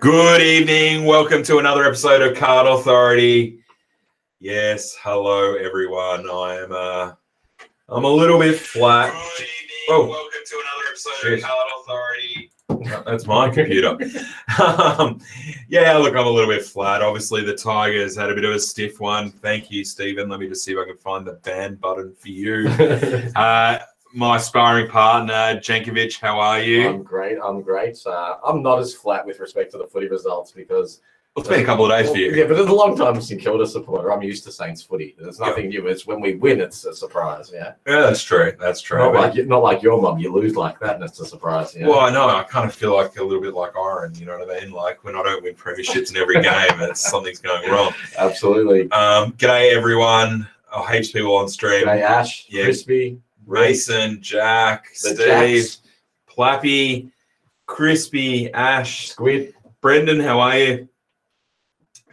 Good evening. Welcome to another episode of Card Authority. Yes, hello everyone. I am uh I'm a little bit flat. Good evening. Oh. Welcome to another episode Shit. of Card Authority. That's my computer. um, yeah, look, I'm a little bit flat. Obviously, the Tigers had a bit of a stiff one. Thank you, Stephen. Let me just see if I can find the ban button for you. Uh, my sparring partner, Jankovic, how are you? I'm great. I'm great. Uh, I'm not as flat with respect to the footy results because Well, it's been a couple of days for you. Yeah, but it's a long time St Kilda supporter. I'm used to Saints footy. There's nothing new. It's when we win, it's a surprise. Yeah, Yeah, that's true. That's true. not like not like your mum. You lose like that, and it's a surprise. Yeah. Well, I know. I kind of feel like a little bit like Iron. You know what I mean? Like when I don't win premierships in every game, it's something's going wrong. Absolutely. Um, g'day everyone. Oh, heaps people on stream. G'day, Ash. Yeah. Crispy. Mason, Jack, The Steve, Jacks. Plappy, Crispy, Ash, Squid. Brendan. How are you?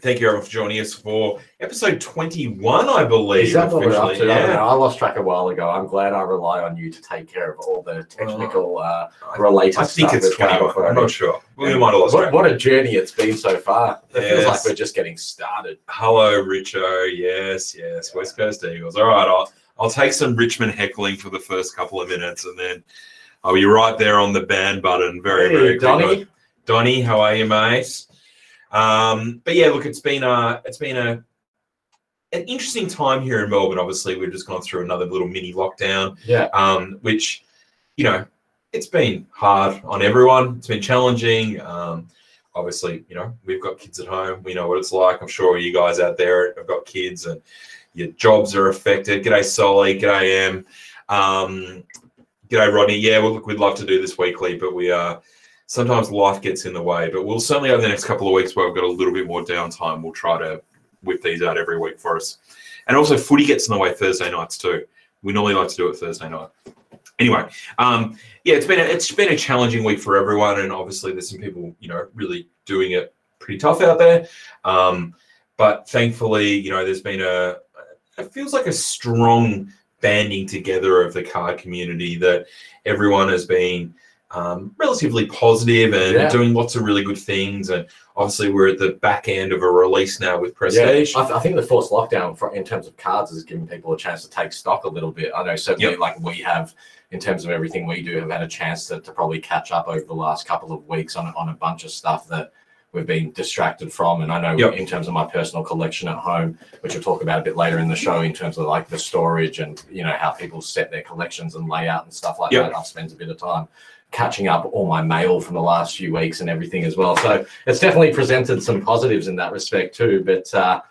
Thank you everyone for joining us for episode twenty-one, I believe. Is that what we're up to? I, don't know. Yeah. I lost track a while ago. I'm glad I rely on you to take care of all the technical uh, related I think stuff it's with Card twenty-one. I'm Authority. not sure. We might have lost What, track. what a journey it's been so far. It feels Yes. like we're just getting started. Hello, Richo. Yes, yes. West Coast Eagles. All right, I'll I'll take some Richmond heckling for the first couple of minutes, and then I'll be right there on the ban button. Very, Hey, very Donny. quickly. Donny, how are you, mate? Um, but yeah, look, it's been a it's been a an interesting time here in Melbourne. Obviously, we've just gone through another little mini lockdown, Yeah. um, which you know it's been hard on everyone. It's been challenging. Um, obviously, you know we've got kids at home. We know what it's like. I'm sure you guys out there have got kids and your jobs are affected. G'day, Solly. G'day, Em. Um, g'day, Rodney. Yeah, well, look, we'd love to do this weekly, but we are sometimes life gets in the way. But we'll certainly over the next couple of weeks where we've got a little bit more downtime, we'll try to whip these out every week for us. And also, footy gets in the way Thursday nights too. We normally like to do it Thursday night. Anyway, um, yeah, it's been a, it's been a challenging week for everyone, and obviously there's some people you know really doing it pretty tough out there. Um, but thankfully, you know, there's been a it feels like a strong banding together of the card community that everyone has been um, relatively positive and Yeah. doing lots of really good things. And obviously, we're at the back end of a release now with Prestige. Yeah, I, th- I think the forced lockdown for, in terms of cards has given people a chance to take stock a little bit. I know certainly Yep. like we have in terms of everything we do have had a chance to, to probably catch up over the last couple of weeks on, on a bunch of stuff that we've been distracted from. And I know Yep. in terms of my personal collection at home, which we'll talk about a bit later in the show in terms of like the storage and you know how people set their collections and layout and stuff like Yep. that. I've spent a bit of time catching up all my mail from the last few weeks and everything as well. So it's definitely presented some positives in that respect too. But uh,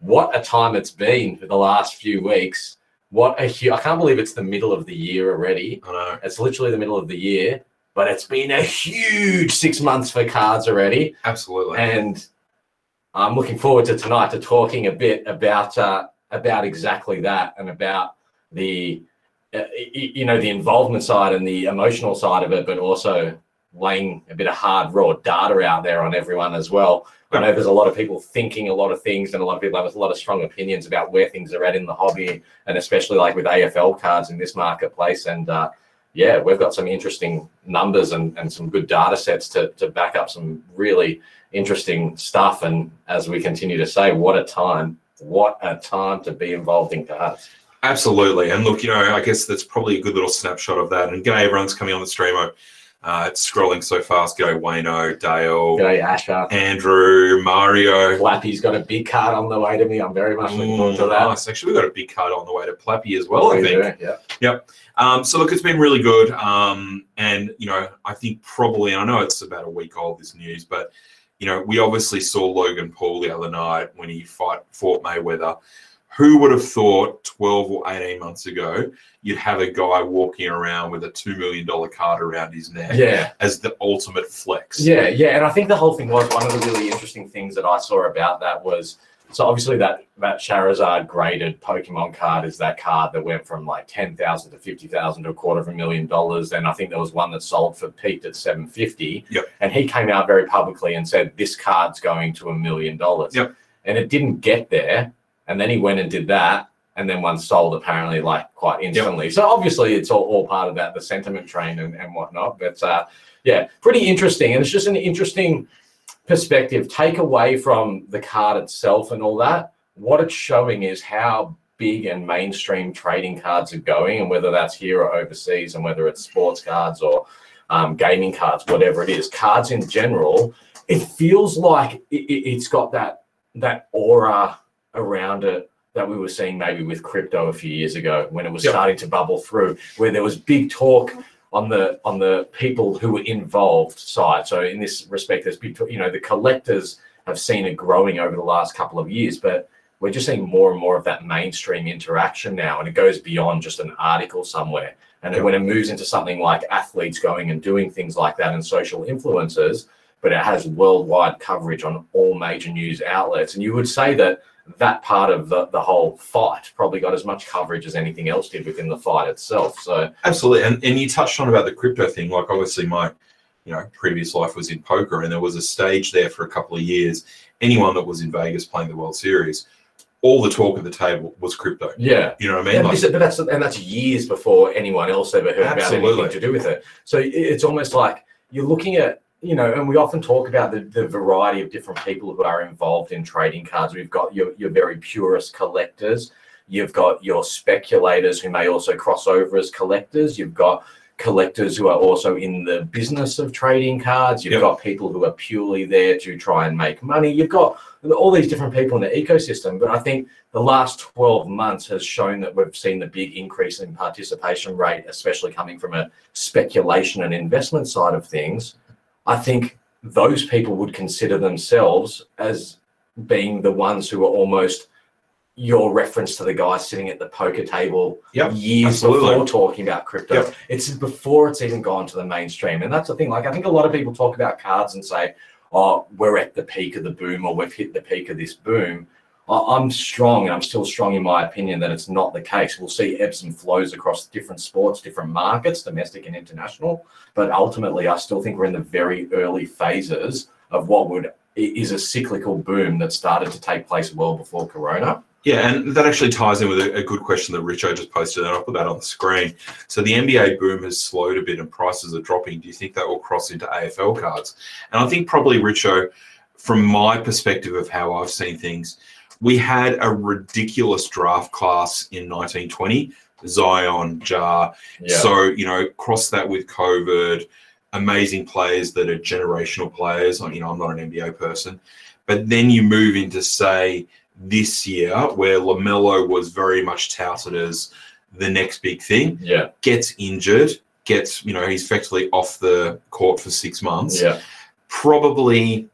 what a time it's been for the last few weeks. What a hu- I can't believe it's the middle of the year already. I know. It's literally the middle of the year, but it's been a huge six months for cards already. Absolutely. And I'm looking forward to tonight to talking a bit about uh, about exactly that and about the uh, you know the involvement side and the emotional side of it, but also laying a bit of hard raw data out there on everyone as well. I know there's a lot of people thinking a lot of things, and a lot of people have a lot of strong opinions about where things are at in the hobby, and especially like with AFL cards in this marketplace. And uh, yeah, we've got some interesting numbers and, and some good data sets to, to back up some really interesting stuff. And as we continue to say, what a time! What a time to be involved in cards. Absolutely. And look, you know, I guess that's probably a good little snapshot of that. And g'day, everyone's coming on the streamo. Uh, it's scrolling so fast. Go Wayno, Dale, G'day, Asher. Andrew, Mario. Flappy's got a big card on the way to me. I'm very much looking forward to that. nice. Actually, we've got a big card on the way to Plappy as well, I think. Yeah. Um, so look, it's been really good. Um, and you know, I think probably I know it's about a week old this news, but you know, we obviously saw Logan Paul the other night when he fight fought Mayweather. Who would have thought 12 or 18 months ago you'd have a guy walking around with a two million dollar card around his neck Yeah. as the ultimate flex? Yeah, yeah, and I think the whole thing was one of the really interesting things that I saw about that was so obviously that that Charizard graded Pokemon card is that card that went from like ten thousand to fifty thousand to a quarter of a million dollars. And I think there was one that sold for peaked at seven fifty. Yep. And he came out very publicly and said this card's going to a million dollars. Yep. And it didn't get there, and then he went and did that. And then one sold apparently like quite instantly. So obviously it's all, all part of that, the sentiment train and, and whatnot. But uh, yeah, pretty interesting. And it's just an interesting perspective, take away from the card itself and all that, what it's showing is how big and mainstream trading cards are going, and whether that's here or overseas, and whether it's sports cards or um, gaming cards, whatever it is, cards in general, it feels like it, it, it's got that that aura around it that we were seeing maybe with crypto a few years ago when it was Yep. starting to bubble through, where there was big talk on the on the people who were involved side. So in this respect, there's big, you know, the collectors have seen it growing over the last couple of years, but we're just seeing more and more of that mainstream interaction now, and it goes beyond just an article somewhere. And Yep. when it moves into something like athletes going and doing things like that and social influencers, but it has worldwide coverage on all major news outlets. And you would say that that part of the, the whole fight probably got as much coverage as anything else did within the fight itself. So Absolutely, and and you touched on about the crypto thing. Like obviously, my you know previous life was in poker, and there was a stage there for a couple of years. Anyone that was in Vegas playing the World Series, all the talk at the table was crypto. yeah. You know what I Yeah, mean? Like, but that's and that's years before anyone else ever heard about Absolutely. anything to do with it. So it's almost like you're looking at you know, and we often talk about the, the variety of different people who are involved in trading cards. We've got your your very purist collectors. You've got your speculators who may also cross over as collectors. You've got collectors who are also in the business of trading cards. You've Yep. got people who are purely there to try and make money. You've got all these different people in the ecosystem. But I think the last 12 months has shown that we've seen the big increase in participation rate, especially coming from a speculation and investment side of things. I think those people would consider themselves as being the ones who are almost your reference to the guy sitting at the poker table Yep, years absolutely. before talking about crypto. Yep. It's before it's even gone to the mainstream. And that's the thing. Like, I think a lot of people talk about cards and say, oh, we're at the peak of the boom or we've hit the peak of this boom. I'm strong and I'm still strong in my opinion that it's not the case. We'll see ebbs and flows across different sports, different markets, domestic and international. But ultimately, I still think we're in the very early phases of what would is a cyclical boom that started to take place well before Corona. Yeah, and that actually ties in with a, a good question that Richo just posted, and I'll put that on the screen. So the NBA boom has slowed a bit and prices are dropping. Do you think that will cross into AFL cards? And I think probably Richo, from my perspective of how I've seen things, we had a ridiculous draft class in 1920, Zion, Ja. So, you know, cross that with COVID, amazing players that are generational players. You know, I'm not an NBA person. But then you move into, say, this year where LaMelo was very much touted as the next big thing, yeah, gets injured, gets, you know, he's effectively off the court for six months. yeah, Probably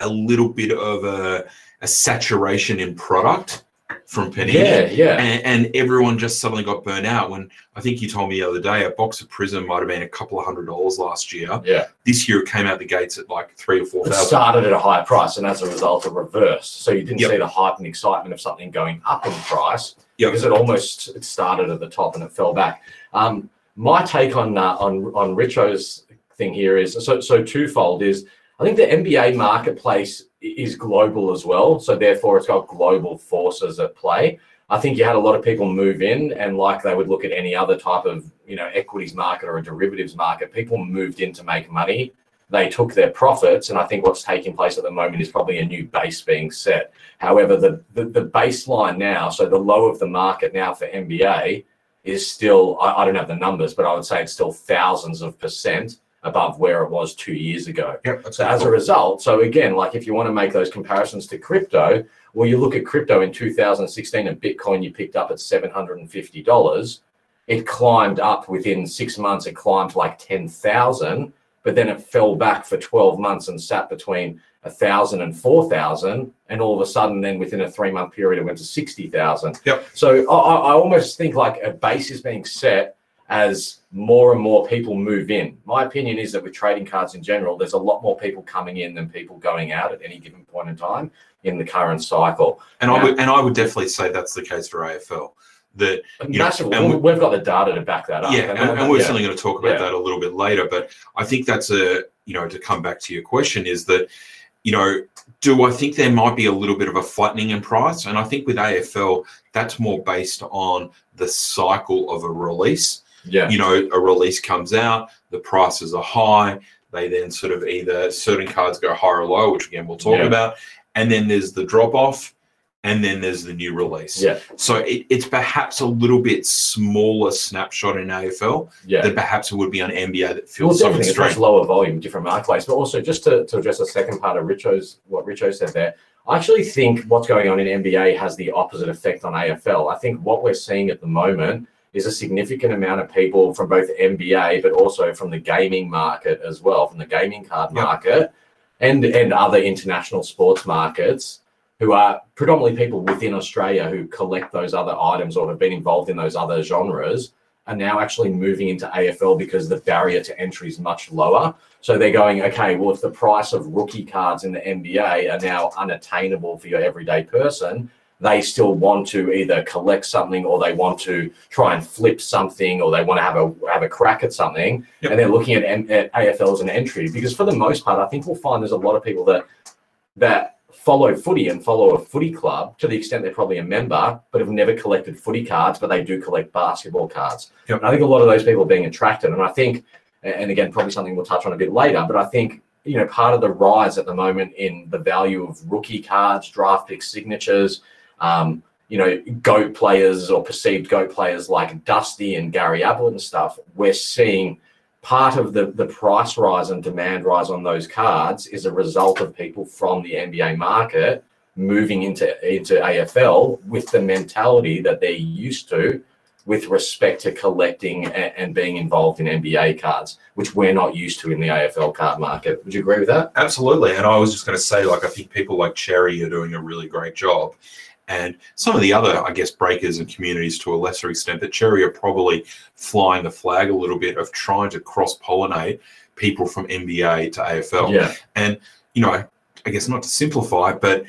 a little bit of a, a saturation in product from Panini yeah, yeah. and, and everyone just suddenly got burnt out when I think you told me the other day a box of Prism might have been a couple of hundred dollars last year. Yeah, This year it came out the gates at like three or four thousand. started at a high price, and as a result, it reversed. So you didn't Yep. see the hype and excitement of something going up in price Yep. because it almost it started at the top and it fell back. Um, my take on uh, on on Richo's thing here is so so twofold. Is I think the NBA marketplace is global as well, so therefore it's got global forces at play. I think you had a lot of people move in, and like they would look at any other type of you know equities market or a derivatives market, people moved in to make money. They took their profits, and I think what's taking place at the moment is probably a new base being set. However, the, the, the baseline now, so the low of the market now for NBA is still, I, I don't have the numbers, but I would say it's still thousands of percent above where it was two years ago. Yep, So as a result, so again, like if you want to make those comparisons to crypto, well, you look at crypto in 2016 and Bitcoin you picked up at $750. It climbed up within six months, it climbed to like 10,000, but then it fell back for 12 months and sat between a thousand and four thousand, and all of a sudden, then within a three month period, it went to 60,000. Yep. So I, I I almost think like a base is being set as more and more people move in. My opinion is that with trading cards in general, there's a lot more people coming in than people going out at any given point in time in the current cycle. and I would and I would definitely say that's the case for AFL. That You know, and we- we've got the data to back that up. yeah, and, and we're yeah. certainly going to talk about Yeah. that a little bit later. But I think that's a you know to come back to your question is that you know do I think there might be a little bit of a flattening in price? And I think with AFL that's more based on the cycle of a release. Yeah. you know, a release comes out, the prices are high, They then sort of either certain cards go higher or lower, which again we'll talk Yeah. about, and then there's the drop off, and then there's the new release. Yeah, So it, it's perhaps a little bit smaller snapshot in AFL yeah. than perhaps it would be on NBA that Well, feels so definitely, it's much extreme. lower volume, different marketplace. But also, just to, to address the second part of Richo's, what Richo said there, I actually think what's going on in NBA has the opposite effect on AFL. I think what we're seeing at the moment is a significant amount of people from both NBA, but also from the gaming market as well, from the gaming card Yep. market and, and other international sports markets who are predominantly people within Australia who collect those other items or have been involved in those other genres are now actually moving into AFL because the barrier to entry is much lower. So they're going, okay, well, if the price of rookie cards in the NBA are now unattainable for your everyday person, they still want to either collect something or they want to try and flip something or they want to have a have a crack at something. Yep. And they're looking at, at AFL as an entry because for the most part, I think we'll find there's a lot of people that that follow footy and follow a footy club to the extent they're probably a member, but have never collected footy cards, but they do collect basketball cards. Yep. And I think a lot of those people are being attracted. And I think, and again, probably something we'll touch on a bit later, but I think, you know, part of the rise at the moment in the value of rookie cards, draft pick signatures, um, you know, GOAT players or perceived GOAT players like Dusty and Gary Ablett and stuff, we're seeing part of the, the price rise and demand rise on those cards is a result of people from the NBA market moving into into AFL with the mentality that they're used to with respect to collecting and, and being involved in NBA cards, which we're not used to in the AFL card market. Would you agree with that? Absolutely. And I was just going to say, like, I think people like Cherry are doing a really great job. And some of the other, I guess, breakers and communities to a lesser extent, but Cherry are probably flying the flag a little bit of trying to cross pollinate people from NBA to AFL. Yeah. And, you know, I guess not to simplify, but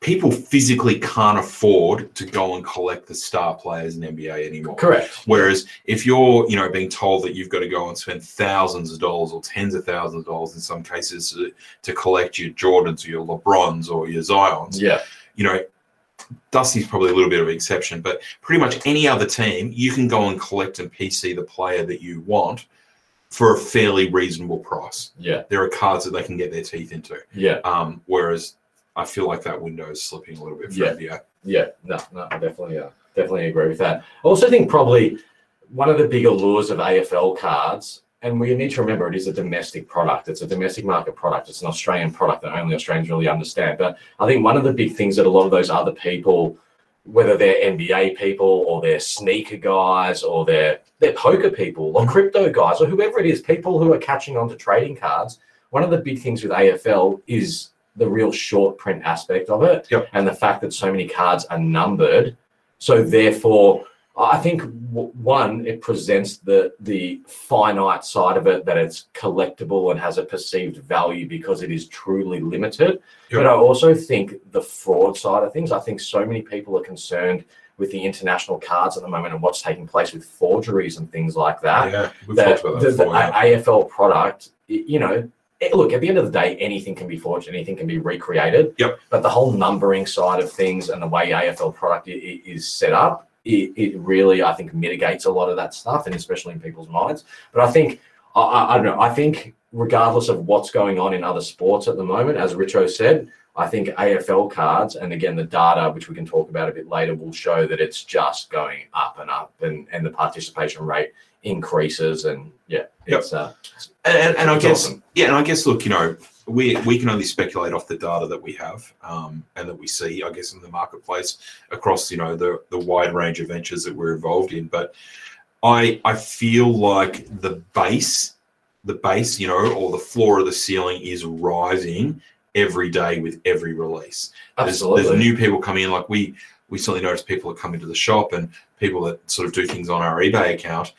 people physically can't afford to go and collect the star players in NBA anymore. Correct. Whereas if you're, you know, being told that you've got to go and spend thousands of dollars or tens of thousands of dollars in some cases to, to collect your Jordans or your LeBrons or your Zions, Yeah. you know, Dusty's probably a little bit of an exception, but pretty much any other team, you can go and collect and PC the player that you want for a fairly reasonable price. Yeah. There are cards that they can get their teeth into. Yeah. Um, whereas I feel like that window is slipping a little bit for Yeah. Yeah, no, no, I definitely, uh, definitely agree with that. I also think probably one of the bigger lures of AFL cards, and we need to remember it is a domestic product. It's a domestic market product. It's an Australian product that only Australians really understand. But I think one of the big things that a lot of those other people, whether they're NBA people or they're sneaker guys or they're they're poker people or crypto guys or whoever it is, people who are catching on to trading cards, one of the big things with AFL is the real short print aspect of it Yep. and the fact that so many cards are numbered. So therefore, I think w- one, it presents the the finite side of it that it's collectible and has a perceived value because it is truly limited. Yep. But I also think the fraud side of things. I think so many people are concerned with the international cards at the moment and what's taking place with forgeries and things like that yeah, we've the, talked about that the- the yeah. AFL product, you know, eh, look, at the end of the day, anything can be forged, anything can be recreated. Yep. But the whole numbering side of things and the way AFL product is set up, it, it really, I think, mitigates a lot of that stuff, and especially in people's minds. But I think, I, I, I don't know, I think regardless of what's going on in other sports at the moment, as Richo said, I think AFL cards, and again, the data, which we can talk about a bit later, will show that it's just going up and up, and, and the participation rate increases. And yeah, Yep. it's uh, and, and, and I guess awesome. yeah, and I guess look, you know, we we can only speculate off the data that we have um, and that we see, I guess, in the marketplace across you know the the wide range of ventures that we're involved in. But I I feel like the base, the base, you know, or the floor of the ceiling is rising every day with every release. There's, absolutely. there's new people coming in. Like we we certainly notice people that come into the shop and people that sort of do things on our eBay account.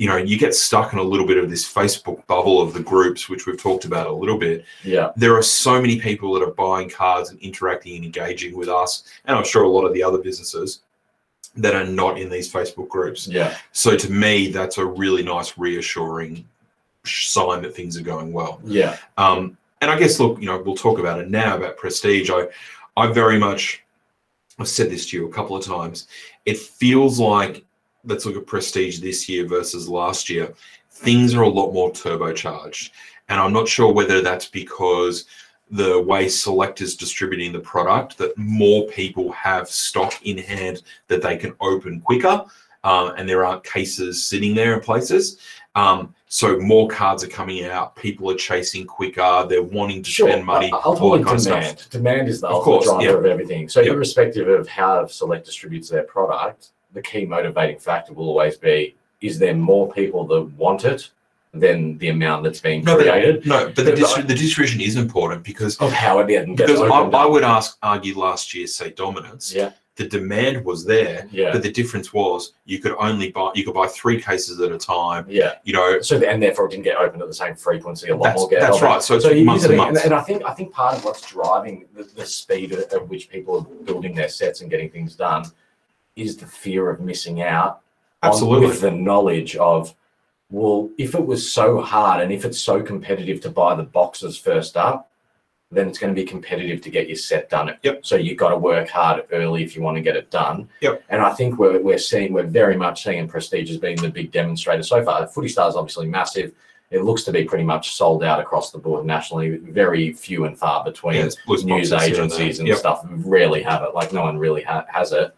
You know, you get stuck in a little bit of this Facebook bubble of the groups, which we've talked about a little bit. yeah, There are so many people that are buying cards and interacting and engaging with us, and I'm sure a lot of the other businesses that are not in these Facebook groups. yeah, So to me, that's a really nice, reassuring sign that things are going well. yeah, Um, and I guess, look, you know, we'll talk about it now about prestige. I, I very much, I've said this to you a couple of times. It feels like, let's look at prestige this year versus last year. Things are a lot more turbocharged. and I'm not sure whether that's because the way Select is distributing the product that more people have stock in hand that they can open quicker, um, and there aren't cases sitting there in places. Um, so more cards are coming out. People are chasing quicker. They're wanting to spend money. u- all Ultimately, of demand. stuff. Demand is the Of ultimate course, driver yeah. of everything. So, Yeah. irrespective of how Select distributes their product, the key motivating factor will always be: is there more people that want it than the amount that's being No, but- created? No, but the, distri- the distribution is important because Of how it gets because I, I would ask argue last year say dominance. Yeah, The demand was there, yeah, but the difference was you could only buy you could buy three cases at a time. yeah. You know, So and therefore it didn't get opened at the same frequency. A lot that's, more get that's right. So So months and and, months. and I think I think part of what's driving the, the speed at, at which people are building their sets and getting things done is the fear of missing out. on- with the knowledge of, well, if it was so hard and if it's so competitive to buy the boxes first up, then it's going to be competitive to get your set done. Yep. So you've got to work hard early if you want to get it done. Yep. And I think we're, we're seeing, we're very much seeing Prestige as being the big demonstrator so far. Footy Star is obviously massive. It looks to be pretty much sold out across the board nationally. Very few and far between Yeah, news boxes here and agencies and Yep. stuff rarely have it. Like no one really ha- has it.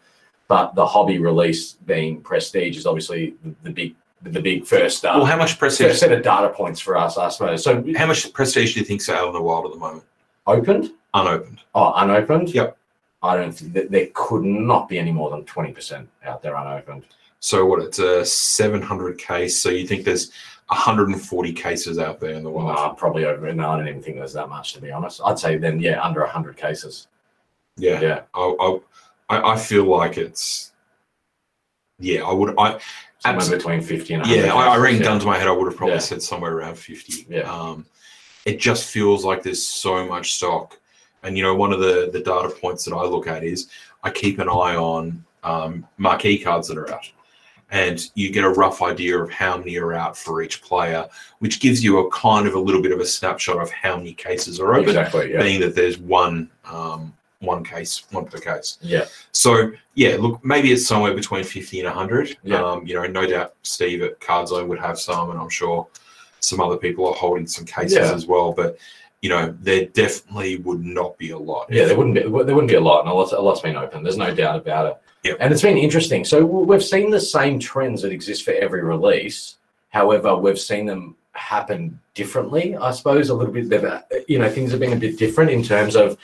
But the hobby release being Prestige is obviously the, the big the big first uh, Well, how much prestige? set of data points for us, I suppose. So How much prestige do you think's out in the wild at the moment? opened, Unopened. oh unopened. Yep. I don't think that there could not be any more than twenty percent out there unopened. So what? It's a 700 case. So you think there's 140 cases out there in the wild? nah, probably over. No, I don't even think there's that much to be honest. I'd say then yeah, under hundred cases. yeah. Yeah. I, I I feel like it's. Yeah, I would. I Somewhere between fifty and 100 Yeah, I, I reckon yeah. gun to my head, I would have probably Yeah. said somewhere around 50. Yeah. Um, it just feels like there's so much stock. And, you know, one of the, the data points that I look at is I keep an eye on um, marquee cards that are out. And you get a rough idea of how many are out for each player, which gives you a kind of a little bit of a snapshot of how many cases are open, Exactly. Yeah. being that there's one um, one case, one per case. Yeah. So yeah, look, maybe it's somewhere between fifty and hundred. Yeah. Um, you know, no doubt Steve at Card Zone would have some, and I'm sure some other people are holding some cases Yeah. as well. But you know, there definitely would not be a lot. Yeah, there wouldn't be there wouldn't be a lot, and a lot's, a lot's been open. There's no doubt about it. Yeah. And it's been interesting. So we've seen the same trends that exist for every release. However, we've seen them happen differently. I suppose a little bit. They've, You know, things have been a bit different in terms of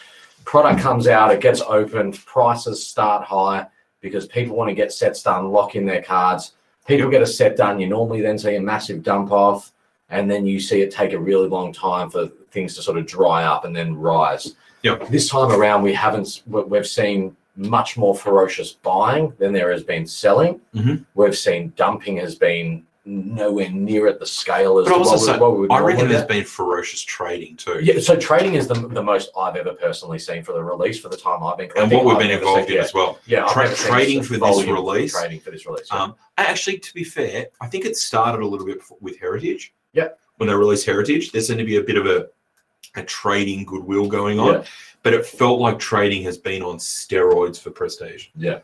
product comes out, it gets opened, prices start high because people want to get sets done, lock in their cards. People get a set done. You normally then see a massive dump off, and then you see it take a really long time for things to sort of dry up and then rise. This time around, we haven't. we- We've seen much more ferocious buying than there has been selling. Mhm. We've seen dumping has been nowhere near at the scale as But to also what, we- what we would I reckon there's been ferocious trading too. Yeah, so trading is the, the most I've ever personally seen for the release for the time I've been And what we've I've been involved seen- in yeah, as well. Yeah, Tra- trading for this release, Trading for this release. yeah. Um, actually, to be fair, I think it started a little bit with Heritage. Yeah. When they released Heritage, there seemed to be a bit of a, a trading goodwill going on, Yeah. but it felt like trading has been on steroids for Prestige. Yeah.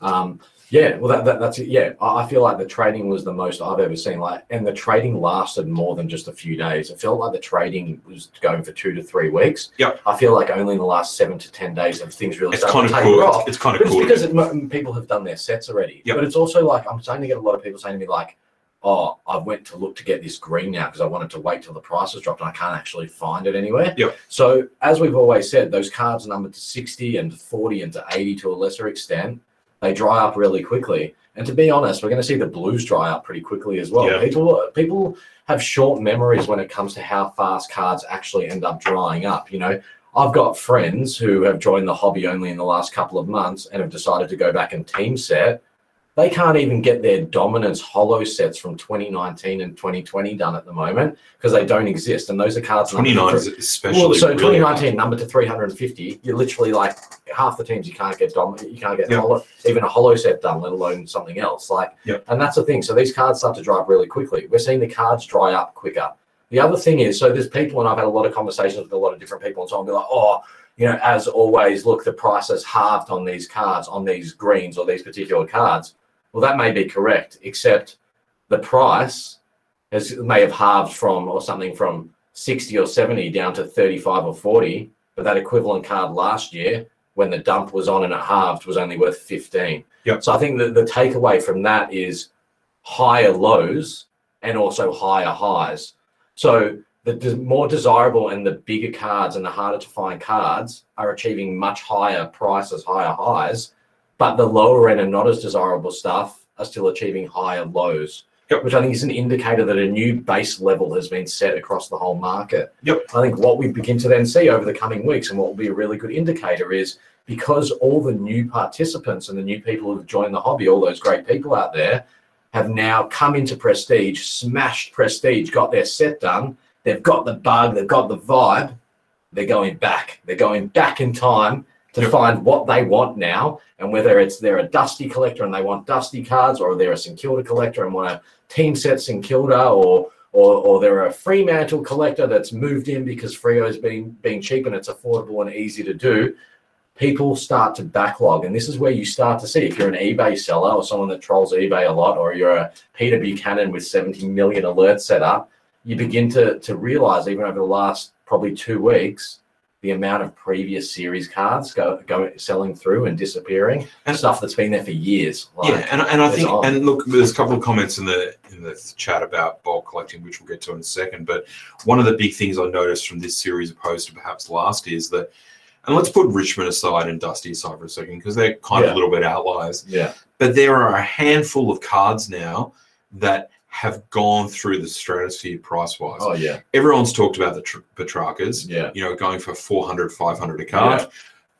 Um, yeah, well, that, that that's it. Yeah, I I feel like the trading was the most I've ever seen. Like, and the trading lasted more than just a few days. It felt like the trading was going for two to three weeks. Yep. I feel like only in the last seven to ten days have things really It's started kind to of cool. off. It's, it's kind But of it's cool. because it, people have done their sets already. Yep. But it's also like I'm starting to get a lot of people saying to me like, "Oh, I went to look to get this green now because I wanted to wait till the prices dropped and I can't actually find it anywhere." Yep. So as we've always said, those cards are numbered to 60 and to 40 and to 80 to a lesser extent, they dry up really quickly. And to be honest, we're going to see the blues dry up pretty quickly as well. Yeah. People people have short memories when it comes to how fast cards actually end up drying up. You know, I've got friends who have joined the hobby only in the last couple of months and have decided to go back and team set. They can't even get their dominance holo sets from 2019 and 2020 done at the moment because they don't exist. And those are cards. numbered 29 is especially. well, so really 2019 number to 350. You're literally like half the teams you can't get dom- you can't get Yep. holo, even a holo set done, let alone something else. Like, Yep. and that's the thing. So these cards start to dry up really quickly. We're seeing the cards dry up quicker. The other thing is, so there's people, and I've had a lot of conversations with a lot of different people, and so I'll be like, oh, you know, as always, look, the price has halved on these cards, on these greens or these particular cards. Well, that may be correct, except the price has may have halved from or something from 60 or 70 down to 35 or 40, but that equivalent card last year, when the dump was on and it halved, was only worth 15. Yep. So I think that the takeaway from that is higher lows and also higher highs. So the des- more desirable and the bigger cards and the harder to find cards are achieving much higher prices, higher highs, but the lower end and not as desirable stuff are still achieving higher lows. Yep. Which I think is an indicator that a new base level has been set across the whole market. Yep. I think what we begin to then see over the coming weeks and what will be a really good indicator is because all the new participants and the new people who've joined the hobby, all those great people out there, have now come into prestige, smashed prestige, got their set done. They've got the bug, they've got the vibe. They're going back. They're going back in time to Yep. find what they want now. And whether it's they're a dusty collector and they want dusty cards, or they're a St Kilda collector and want a team set St Kilda, or or, or they're a Fremantle collector that's moved in because Freo's being being cheap and it's affordable and easy to do. People start to backlog, and this is where you start to see if you're an eBay seller or someone that trolls eBay a lot, or you're a Peter Buchanan with 70 million alerts set up, you begin to to realize even over the last probably two weeks the amount of previous series cards go, go selling through and disappearing And- stuff that's been there for years. Like, yeah, and, and I think, on. and look, there's a couple of comments in the in the chat about bulk collecting, which we'll get to in a second. But one of the big things I noticed from this series, opposed to perhaps last, is that, and let's put Richmond aside and Dusty aside for a second, because they're kind of a little bit outliers. yeah, But there are a handful of cards now that have gone through the stratosphere price wise. oh yeah, Everyone's talked about the tr- Petraccas, yeah, you know, going for 400, 500 a card.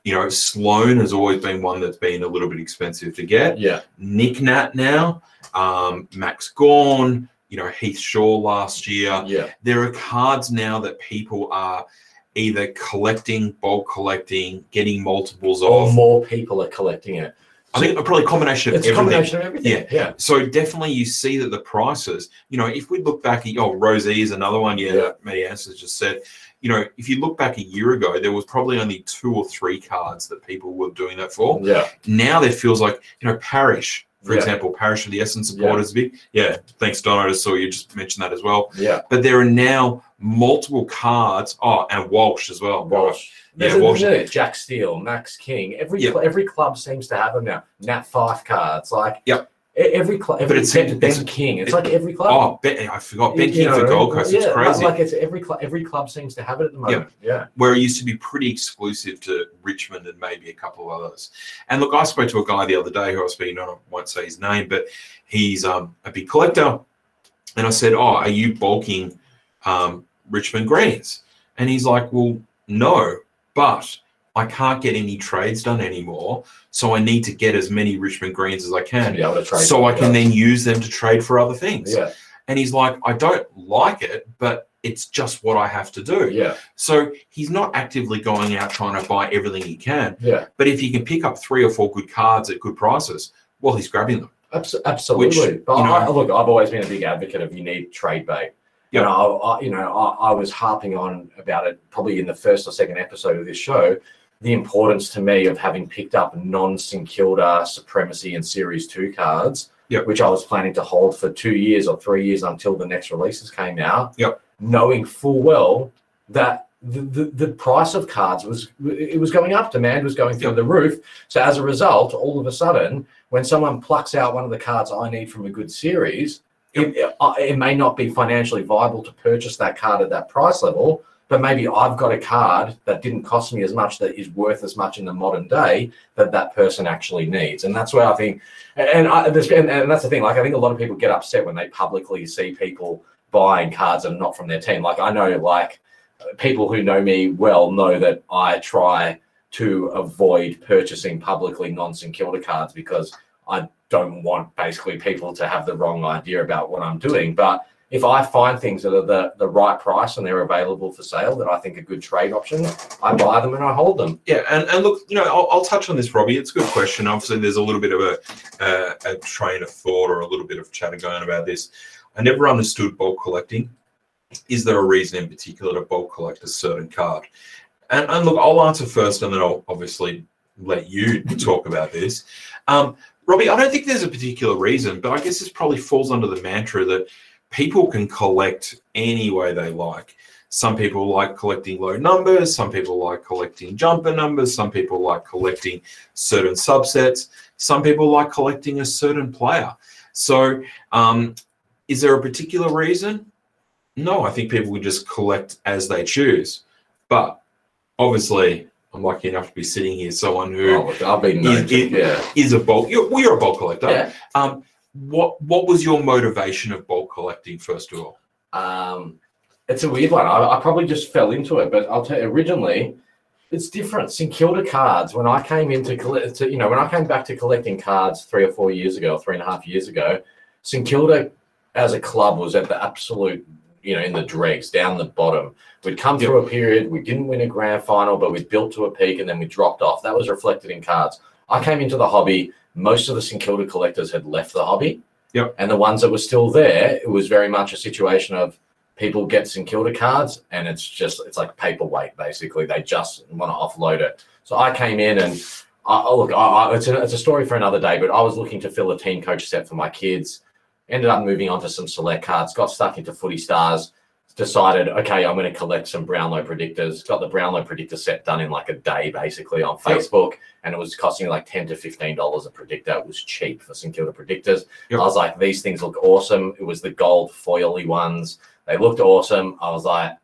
You know, Sloane has always been one that's been a little bit expensive to get. yeah, Nic Nat now, um, Max Gawn, you know, Heath Shaw last year. yeah, There are cards now that people are either collecting, bulk collecting, getting multiples or of. more people are collecting it. I think probably a combination of It's a everything. combination of everything. Yeah. yeah, So definitely you see that the prices, you know, if we look back at, oh, Rozee is another one. Yeah, Yeah. Matty Answers just said, you know, if you look back a year ago, there was probably only two or three cards that people were doing that for. yeah, Now there feels like, you know, Parish, for Yeah. example, Parish of the Essence Yeah. supporters, big. Yeah, thanks, Don. I just saw you just mentioned that as well. yeah. But there are now multiple cards. Oh, and Walsh as well. Walsh. Yeah, There's Walsh. a- Jack Steele, Max King. Every Yeah. every club seems to have them now. Nat Fyfe cards, like Yep. Every club. Every it's- Ben, Ben King. It's it- like every club. Oh, ben, I forgot. Ben King for Gold? Coast. Yeah, it's crazy. Like it's every club. Every club seems to have it at the moment. Yeah, where it used to be pretty exclusive to Richmond and maybe a couple of others. And look, I spoke to a guy the other day who I was speaking on, I won't say his name, but he's um, a big collector. And I said, Oh, are you bulking um, Richmond greens? And he's like, Well, no, but I can't get any trades done anymore. So I need to get as many Richmond greens as I to can. be able to trade. So I can then use them to trade for other things. Yeah, And he's like, I don't like it, but it's just what I have to do. yeah, So he's not actively going out trying to buy everything he can. yeah. But if he can pick up three or four good cards at good prices, well, he's grabbing them. Abs- absolutely. but you know- I, look, I've always been a big advocate of you need trade bait. You know, I- you know, I, I was harping on about it probably in the first or second episode of this show. The importance to me of having picked up non St Kilda supremacy and Series Two cards, Yep. which I was planning to hold for two years or three years until the next releases came out. Yep. Knowing full well that the, the, the price of cards was it was going up, demand was going through Yep. the roof. So as a result, all of a sudden, when someone plucks out one of the cards I need from a good series, it, it, uh, it may not be financially viable to purchase that card at that price level, but maybe I've got a card that didn't cost me as much that is worth as much in the modern day that that person actually needs, and that's where I think, and I, and, and that's the thing. Like I think a lot of people get upset when they publicly see people buying cards that are not from their team. Like I know, like people who know me well know that I try to avoid purchasing publicly non St Kilda cards because I don't want basically people to have the wrong idea about what I'm doing. But if I find things that are the, the right price and they're available for sale that I think are good trade options, I buy them and I hold them. Yeah, and, and look, you know, I'll, I'll touch on this, Robbie. It's a good question. Obviously, there's a little bit of a, uh, a train of thought or a little bit of chatter going about this. I never understood bulk collecting. Is there a reason in particular to bulk collect a certain card? And, and look, I'll answer first, and then I'll obviously let you talk about this. Um, Robbie, I don't think there's a particular reason, but I guess this probably falls under the mantra that people can collect any way they like. Some people like collecting low numbers, some people like collecting jumper numbers, some people like collecting certain subsets, some people like collecting a certain player. So, um, is there a particular reason? No, I think people would just collect as they choose. But obviously, I'm lucky enough to be sitting here, someone who Oh, I've been is, is- yeah. is a bulk. You're, well, you're a bulk collector. Yeah. Um, what what was your motivation of bulk collecting first of all? Um, it's a weird one. I, I probably just fell into it, but I'll tell you, originally, it's different. St Kilda cards, when I came into, collect, to, you know, when I came back to collecting cards three or four years ago, three and a half years ago, St Kilda as a club was at the absolute, you know, in the dregs, down the bottom. We'd come through a period, we didn't win a grand final, but we built to a peak and then we dropped off. That was reflected in cards. I came into the hobby, most of the St Kilda collectors had left the hobby. Yep. And the ones that were still there, it was very much a situation of people get St Kilda cards and it's just it's like paperweight basically. They just want to offload it. So I came in and I, look, I, it's a it's a story for another day. But I was looking to fill a team coach set for my kids. Ended up moving on to some select cards. Got stuck into Footy Stars. Decided, okay, I'm going to collect some Brownlow predictors. Got the Brownlow predictor set done in like a day, basically on Yep. Facebook, and it was costing like ten to fifteen dollars a predictor. It was cheap for St Kilda predictors. Yep. I was like, these things look awesome. It was the gold foily ones. They looked awesome. I was like,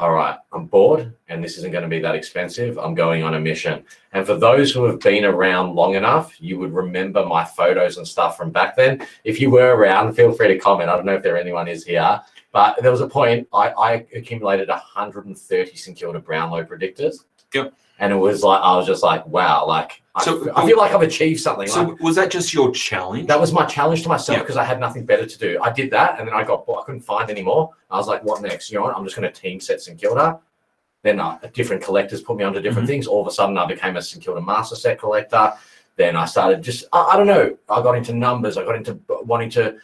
all right, I'm bored and this isn't going to be that expensive. I'm going on a mission. And for those who have been around long enough, you would remember my photos and stuff from back then. If you were around, feel free to comment. I don't know if there anyone is here, but there was a point I, I accumulated 130 St Kilda Brownlow predictors. Yep. And it was like, I was just like, wow, like, I- So- I, feel like I've achieved something. So like, was that just your challenge? that was my challenge to myself because I had nothing better to do. I did that, and then I got I couldn't find any more. I was like, "What next? You know what? I'm just going to team set St Kilda." Then uh, different collectors put me onto different Mhm. things. All of a sudden, I became a St Kilda master set collector. Then I started just I, I don't know. I got into numbers. I got into wanting to.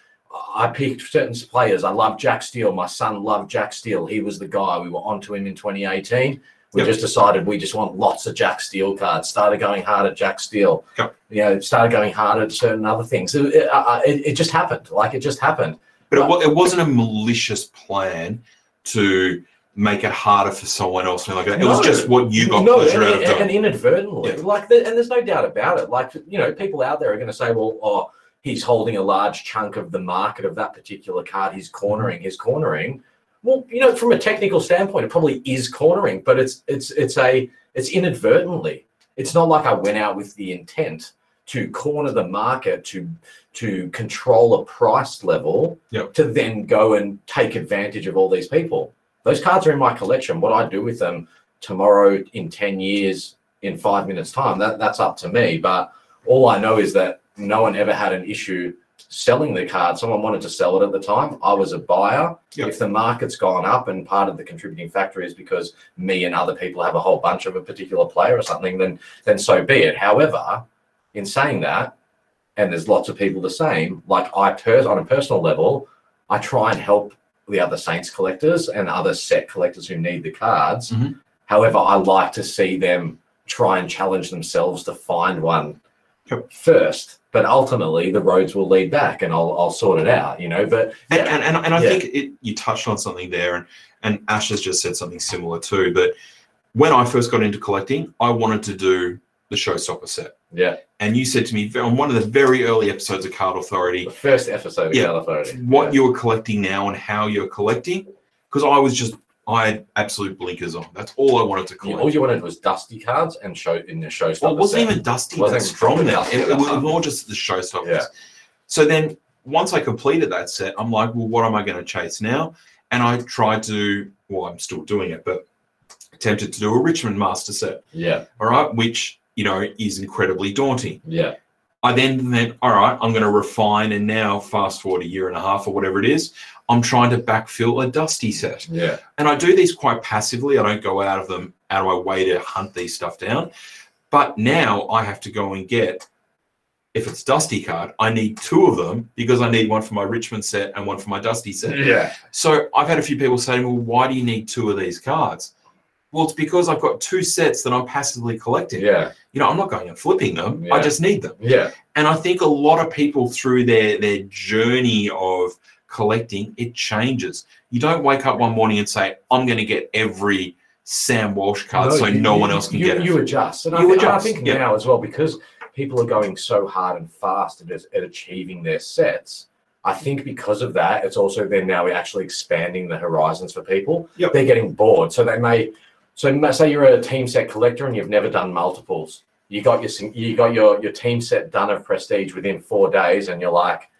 I picked certain players. I love Jack Steele. My son loved Jack Steele. He was the guy. We were onto him in 2018. We Yep. just decided we just want lots of Jack Steele cards. Started going hard at Jack Steele Yep. you know, started going hard at certain other things. It, it, uh, it, it just happened. Like it just happened. but it, it wasn't a malicious plan to make it harder for someone else. Like that. It was just what you got no, pleasure and, out of and, doing. and inadvertently, Yeah. like, the, and there's no doubt about it. Like, you know, people out there are going to say, well, oh, he's holding a large chunk of the market of that particular card. He's cornering. He's cornering. Well, you know, from a technical standpoint, it probably is cornering, but it's it's it's a it's inadvertently. It's not like I went out with the intent to corner the market to to control a price level Yep. to then go and take advantage of all these people. Those cards are in my collection. What I do with them tomorrow, in 10 years, in five minutes' time, that, that's up to me. But all I know is that no one ever had an issue selling the card. Someone wanted to sell it at the time. I was a buyer. Yep. If the market's gone up and part of the contributing factor is because me and other people have a whole bunch of a particular player or something, then then so be it. However, in saying that, and there's lots of people the same, like I pers- on a personal level, I try and help the other Saints collectors and other set collectors who need the cards. Mhm. However, I like to see them try and challenge themselves to find one Yep. first. But ultimately, the roads will lead back, and I'll I'll sort it out. You know, but And, and, and, and I Yeah. think it, you touched on something there, and, and Ash has just said something similar too. but when I first got into collecting, I wanted to do the Showstopper set. yeah, And you said to me on one of the very early episodes of Card Authority the first episode of Yeah. Card Authority. what yeah. you were collecting now and how you're collecting. Because I was just, I had absolute blinkers on. That's all I wanted to collect. all you wanted was dusty cards and show in the showstopper. Well, it wasn't set. even dusty Wasn't that strong now. It, it was more just the showstoppers. Yeah. So then once I completed that set, I'm like, well, what am I going to chase now? And I tried to, well, I'm still doing it, but attempted to do a Richmond master set, Yeah, all right, which, you know, is incredibly daunting. yeah, I then went, all right, I'm going to refine. And now, fast forward a year and a half or whatever it is, I'm trying to backfill a dusty set yeah, and I do these quite passively. I don't go out of them out of my way to hunt these stuff down. But now I have to go and get, if it's Dusty card, I need two of them because I need one for my Richmond set and one for my Dusty set. yeah, So I've had a few people say well, why do you need two of these cards? Well, it's because I've got two sets that I'm passively collecting. yeah, You know, I'm not going and flipping them. I just need them. yeah, And I think a lot of people through their their journey of collecting, it changes. You don't wake up one morning and say, I'm going to get every Sam Walsh card so you- no one else can you, get it. You adjust, and I, You think, and I think yeah. now as well because people are going so hard and fast at, at achieving their sets. I think because of that, it's also then now we're actually expanding the horizons for people. Yep. They're getting bored, so they may. So say you're a team set collector and you've never done multiples. You got your you got your your team set done of prestige within four days, and you're like,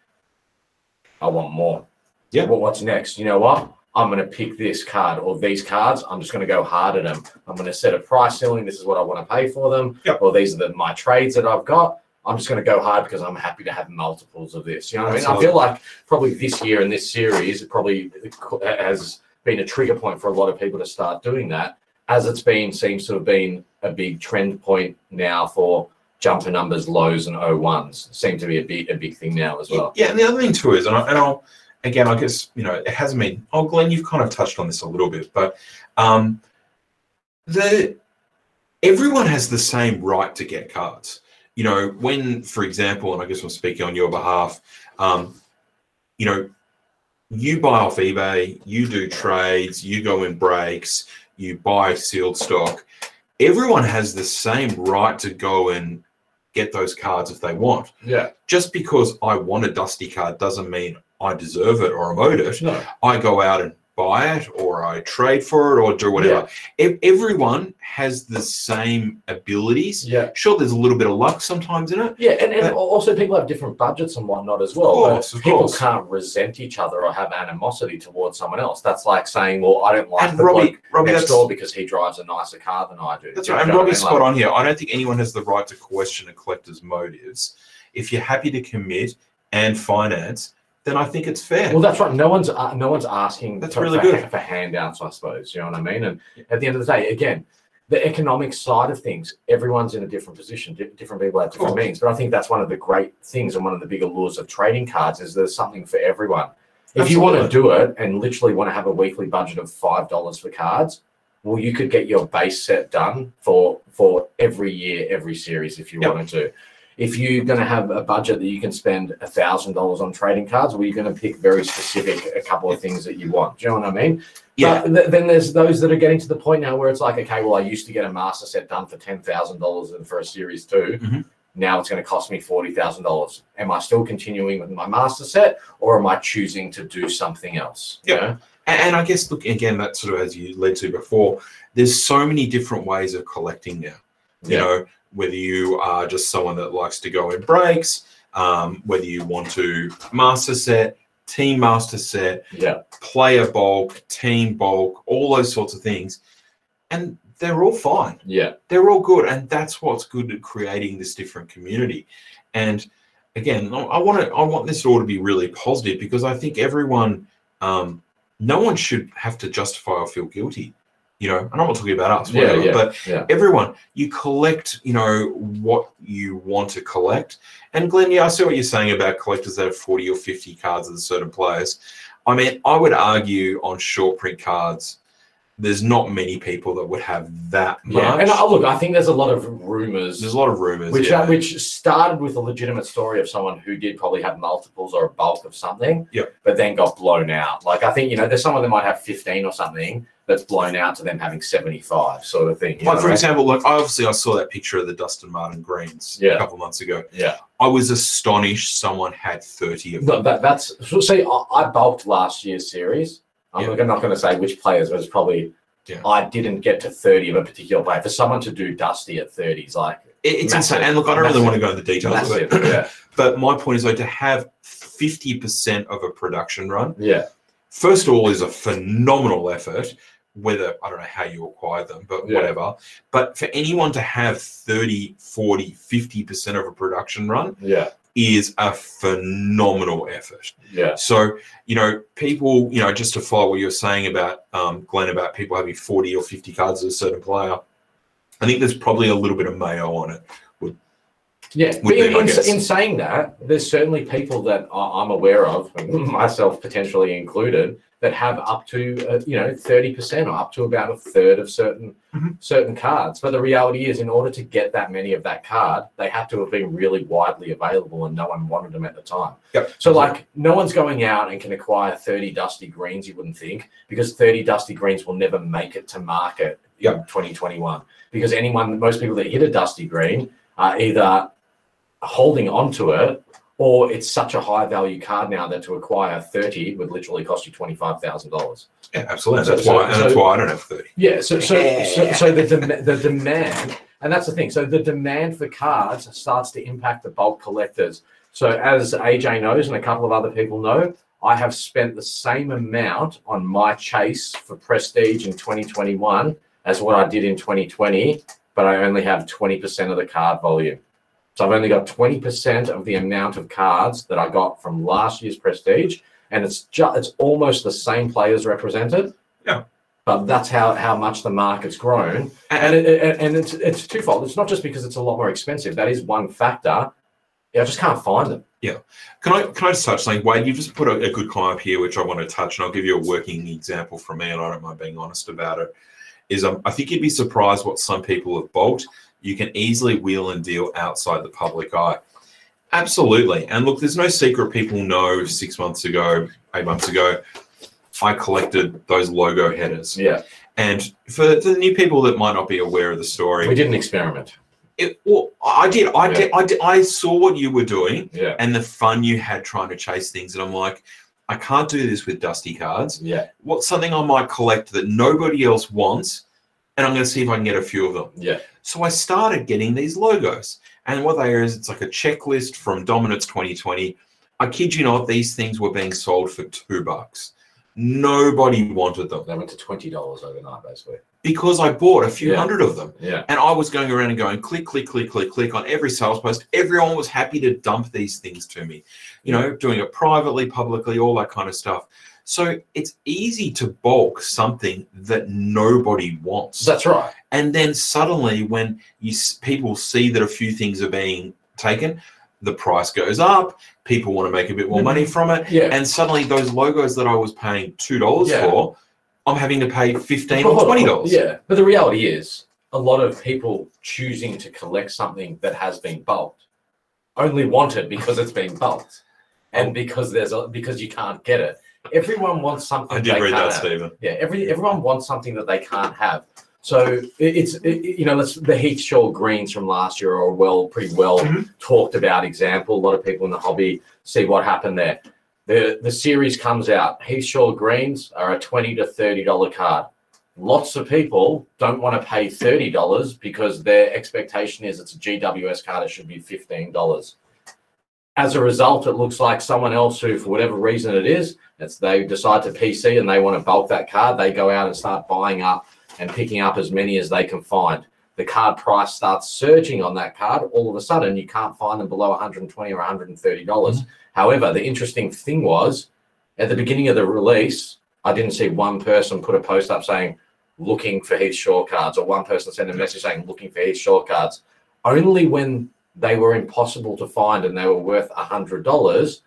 I want more. Yeah. Well, what's next? You know what? I'm going to pick this card or these cards. I'm just going to go hard at them. I'm going to set a price ceiling. This is what I want to pay for them. Yep. Or these are the, my trades that I've got. I'm just going to go hard because I'm happy to have multiples of this. You know what I mean? I feel like probably this year in this series, it probably has been a trigger point for a lot of people to start doing that. As it's been, seems to have been a big trend point now for jumper numbers, lows, and O1s. Seem to be a big, a big thing now as well. Yeah, and the other thing too is, and, I, and I'll again, I guess you know, it hasn't been. Oh, Glenn, you've kind of touched on this a little bit, but um, the everyone has the same right to get cards. You know, when, for example, and I guess I'm speaking on your behalf, um, you know, you buy off eBay, you do trades, you go in breaks, you buy sealed stock. Everyone has the same right to go and get those cards if they want Yeah. just because I want a dusty card doesn't mean I deserve it or I'm owed it. No. I go out and buy it or I trade for it or do whatever. Ev- Everyone has the same abilities. Yeah. Sure, there's a little bit of luck sometimes in it. Yeah, and, and also people have different budgets and whatnot as well. Of course, people course. can't resent each other or have animosity towards someone else. That's like saying, well, I don't like And the Robbie, Robbie, next door because he drives a nicer car than I do. that's right. And know what I Robbie's spot Like- on here. I don't think anyone has the right to question a collector's motives. If you're happy to commit and finance, then I think it's fair. Well, that's right. No one's uh, no one's asking That's for, really for, good. for handouts, I suppose. You know what I mean? And at the end of the day, again, the economic side of things, everyone's in a different position. Di- different people have different means. But I think that's one of the great things and one of the bigger laws of trading cards is there's something for everyone. If you want to do it and literally want to have a weekly budget of five dollars for cards, well, you could get your base set done for for every year, every series if you Yep. wanted to. If you're going to have a budget that you can spend a thousand dollars on trading cards, well, you're going to pick very specific a couple of things that you want. Do you know what I mean? yeah. But th- then there's those that are getting to the point now where it's like, okay, well, I used to get a master set done for ten thousand dollars and for a series 2 Mhm. Now it's going to cost me forty thousand dollars. Am I still continuing with my master set, or am I choosing to do something else? You Yeah. know? And, and I guess, look, again, that sort of as you led to before, there's so many different ways of collecting now. You Yeah. know, whether you are just someone that likes to go in breaks, um, whether you want to master set, team master set, Yeah. player bulk, team bulk, all those sorts of things. And they're all fine. Yeah. They're all good. And that's what's good at creating this different community. And again, I- want to I want this all to be really positive because I think everyone um, no one should have to justify or feel guilty. You know, and I'm not talking about us, Yeah, whatever, yeah, but yeah. everyone, you collect, you know, what you want to collect. And Glenn, yeah, I see what you're saying about collectors that have 40 or 50 cards of a certain players. I mean, I would argue on short print cards, there's not many people that would have that much. Yeah. And uh, look, I think there's a lot of rumors there's a lot of rumors. which yeah. uh, which started with a legitimate story of someone who did probably have multiples or a bulk of something, Yep. but then got blown out. Like I think you know, there's someone that might have 15 or something that's blown out to them having 75, sort of thing. like for I mean? example, like obviously I saw that picture of the Dustin Martin greens Yeah. a couple months ago. yeah, I was astonished someone had 30 of them. no, that, that's so. See, I, I bulked last year's series. I'm Yeah. not going to say which players, but it's probably. Yeah. I didn't get to 30 of a particular player. For someone to do Dusty at 30 is like It- it's Massive. insane. And look, I don't really want to go into the details of it. yeah, But my point is though to have 50% of a production run, yeah, first of all, is a phenomenal effort. Whether I don't know how you acquire them, but whatever. But for anyone to have 30, 40, 50% of a production run yeah, is a phenomenal effort. yeah. So, you know, people, you know, just to follow what you're saying about um, Glenn about people having 40 or 50 cards of a certain player, I think there's probably a little bit of mayo on it. Yeah, would but be in, in, in saying that, there's certainly people that I'm aware of, myself potentially included, that have up to uh, you know thirty percent or up to about a third of certain Mhm. certain cards. But the reality is, in order to get that many of that card, they have to have been really widely available, and no one wanted them at the time. Yep. So like, no one's going out and can acquire thirty dusty greens. You wouldn't think because thirty dusty greens will never make it to market in 2021 because anyone, most people that hit a dusty green are either holding onto it or it's such a high value card now that to acquire 30 would literally cost you $25,000. Yeah, absolutely. So- that's so- why, and that's why I don't have thirty. Yeah, so so so, so the dem- the demand, and that's the thing. So the demand for cards starts to impact the bulk collectors. So as AJ knows, and a couple of other people know, I have spent the same amount on my chase for Prestige in 2021 as what I did in 2020, but I only have 20% of the card volume. So I've only got 20% of the amount of cards that I got from last year's Prestige, and it's just it's almost the same players represented. Yeah. But that's how how much the market's grown, and it, it- and it's it's twofold. It's not just because it's a lot more expensive. That is one factor. Yeah, I just can't find them. Yeah. Can I can I just touch something? Wade, you've just put a, a good up here, which I want to touch, and I'll give you a working example from me, and I don't mind being honest about it. Is um, I think you'd be surprised what some people have bulked. You can easily wheel and deal outside the public eye. Absolutely. And look, there's no secret. People know six months ago, eight months ago, I collected those logo headers. Yeah, And for the new people that might not be aware of the story, we did an experiment. it, well, I did. I did. I did. I saw what you were doing Yeah, and the fun you had trying to chase things. And I'm like, I can't do this with dusty cards. yeah, What's something I might collect that nobody else wants? And I'm going to see if I can get a few of them. yeah, So I started getting these logos. And what they are is it's like a checklist from Dominance 2020. I kid you not, these things were being sold for two bucks. Nobody wanted them they went to twenty dollars overnight, basically. because I bought a few Yeah. hundred of them. Yeah, And I was going around and going click, click, click, click, click on every sales post. Everyone was happy to dump these things to me, you know, doing it privately, publicly, all that kind of stuff. So it's easy to bulk something that nobody wants. that's right. And then suddenly, when you people see that a few things are being taken, the price goes up. People want to make a bit more Mhm. money from it, Yeah, and suddenly those logos that I was paying two dollars Yeah. for, I'm having to pay fifteen or twenty dollars. Yeah, but the reality is, a lot of people choosing to collect something that has been bulked only want it because it's been bulked, and because there's a because you can't get it. Everyone wants something. I did read that, have. Stephen. Yeah, every everyone wants something that they can't have. So it's it, you know, let's the Heath Shaw greens from last year are a well, pretty well Mhm. talked about example. A lot of people in the hobby see what happened there. The the series comes out. Heath Shaw greens are a twenty to thirty dollar card. Lots of people don't want to pay thirty dollars because their expectation is it's a GWS card. It should be fifteen dollars. As a result, it looks like someone else who, for whatever reason it is, it's they decide to PC and they want to bulk that card. They go out and start buying up and picking up as many as they can find. The card price starts surging on that card. All of a sudden, you can't find them below 120 or 130 dollars. Mm-hmm. However, the interesting thing was, at the beginning of the release, I didn't see one person put a post up saying looking for Heath Shaw cards, or one person sent a message saying looking for Heath Shaw cards. Only when they were impossible to find and they were worth a hundred dollars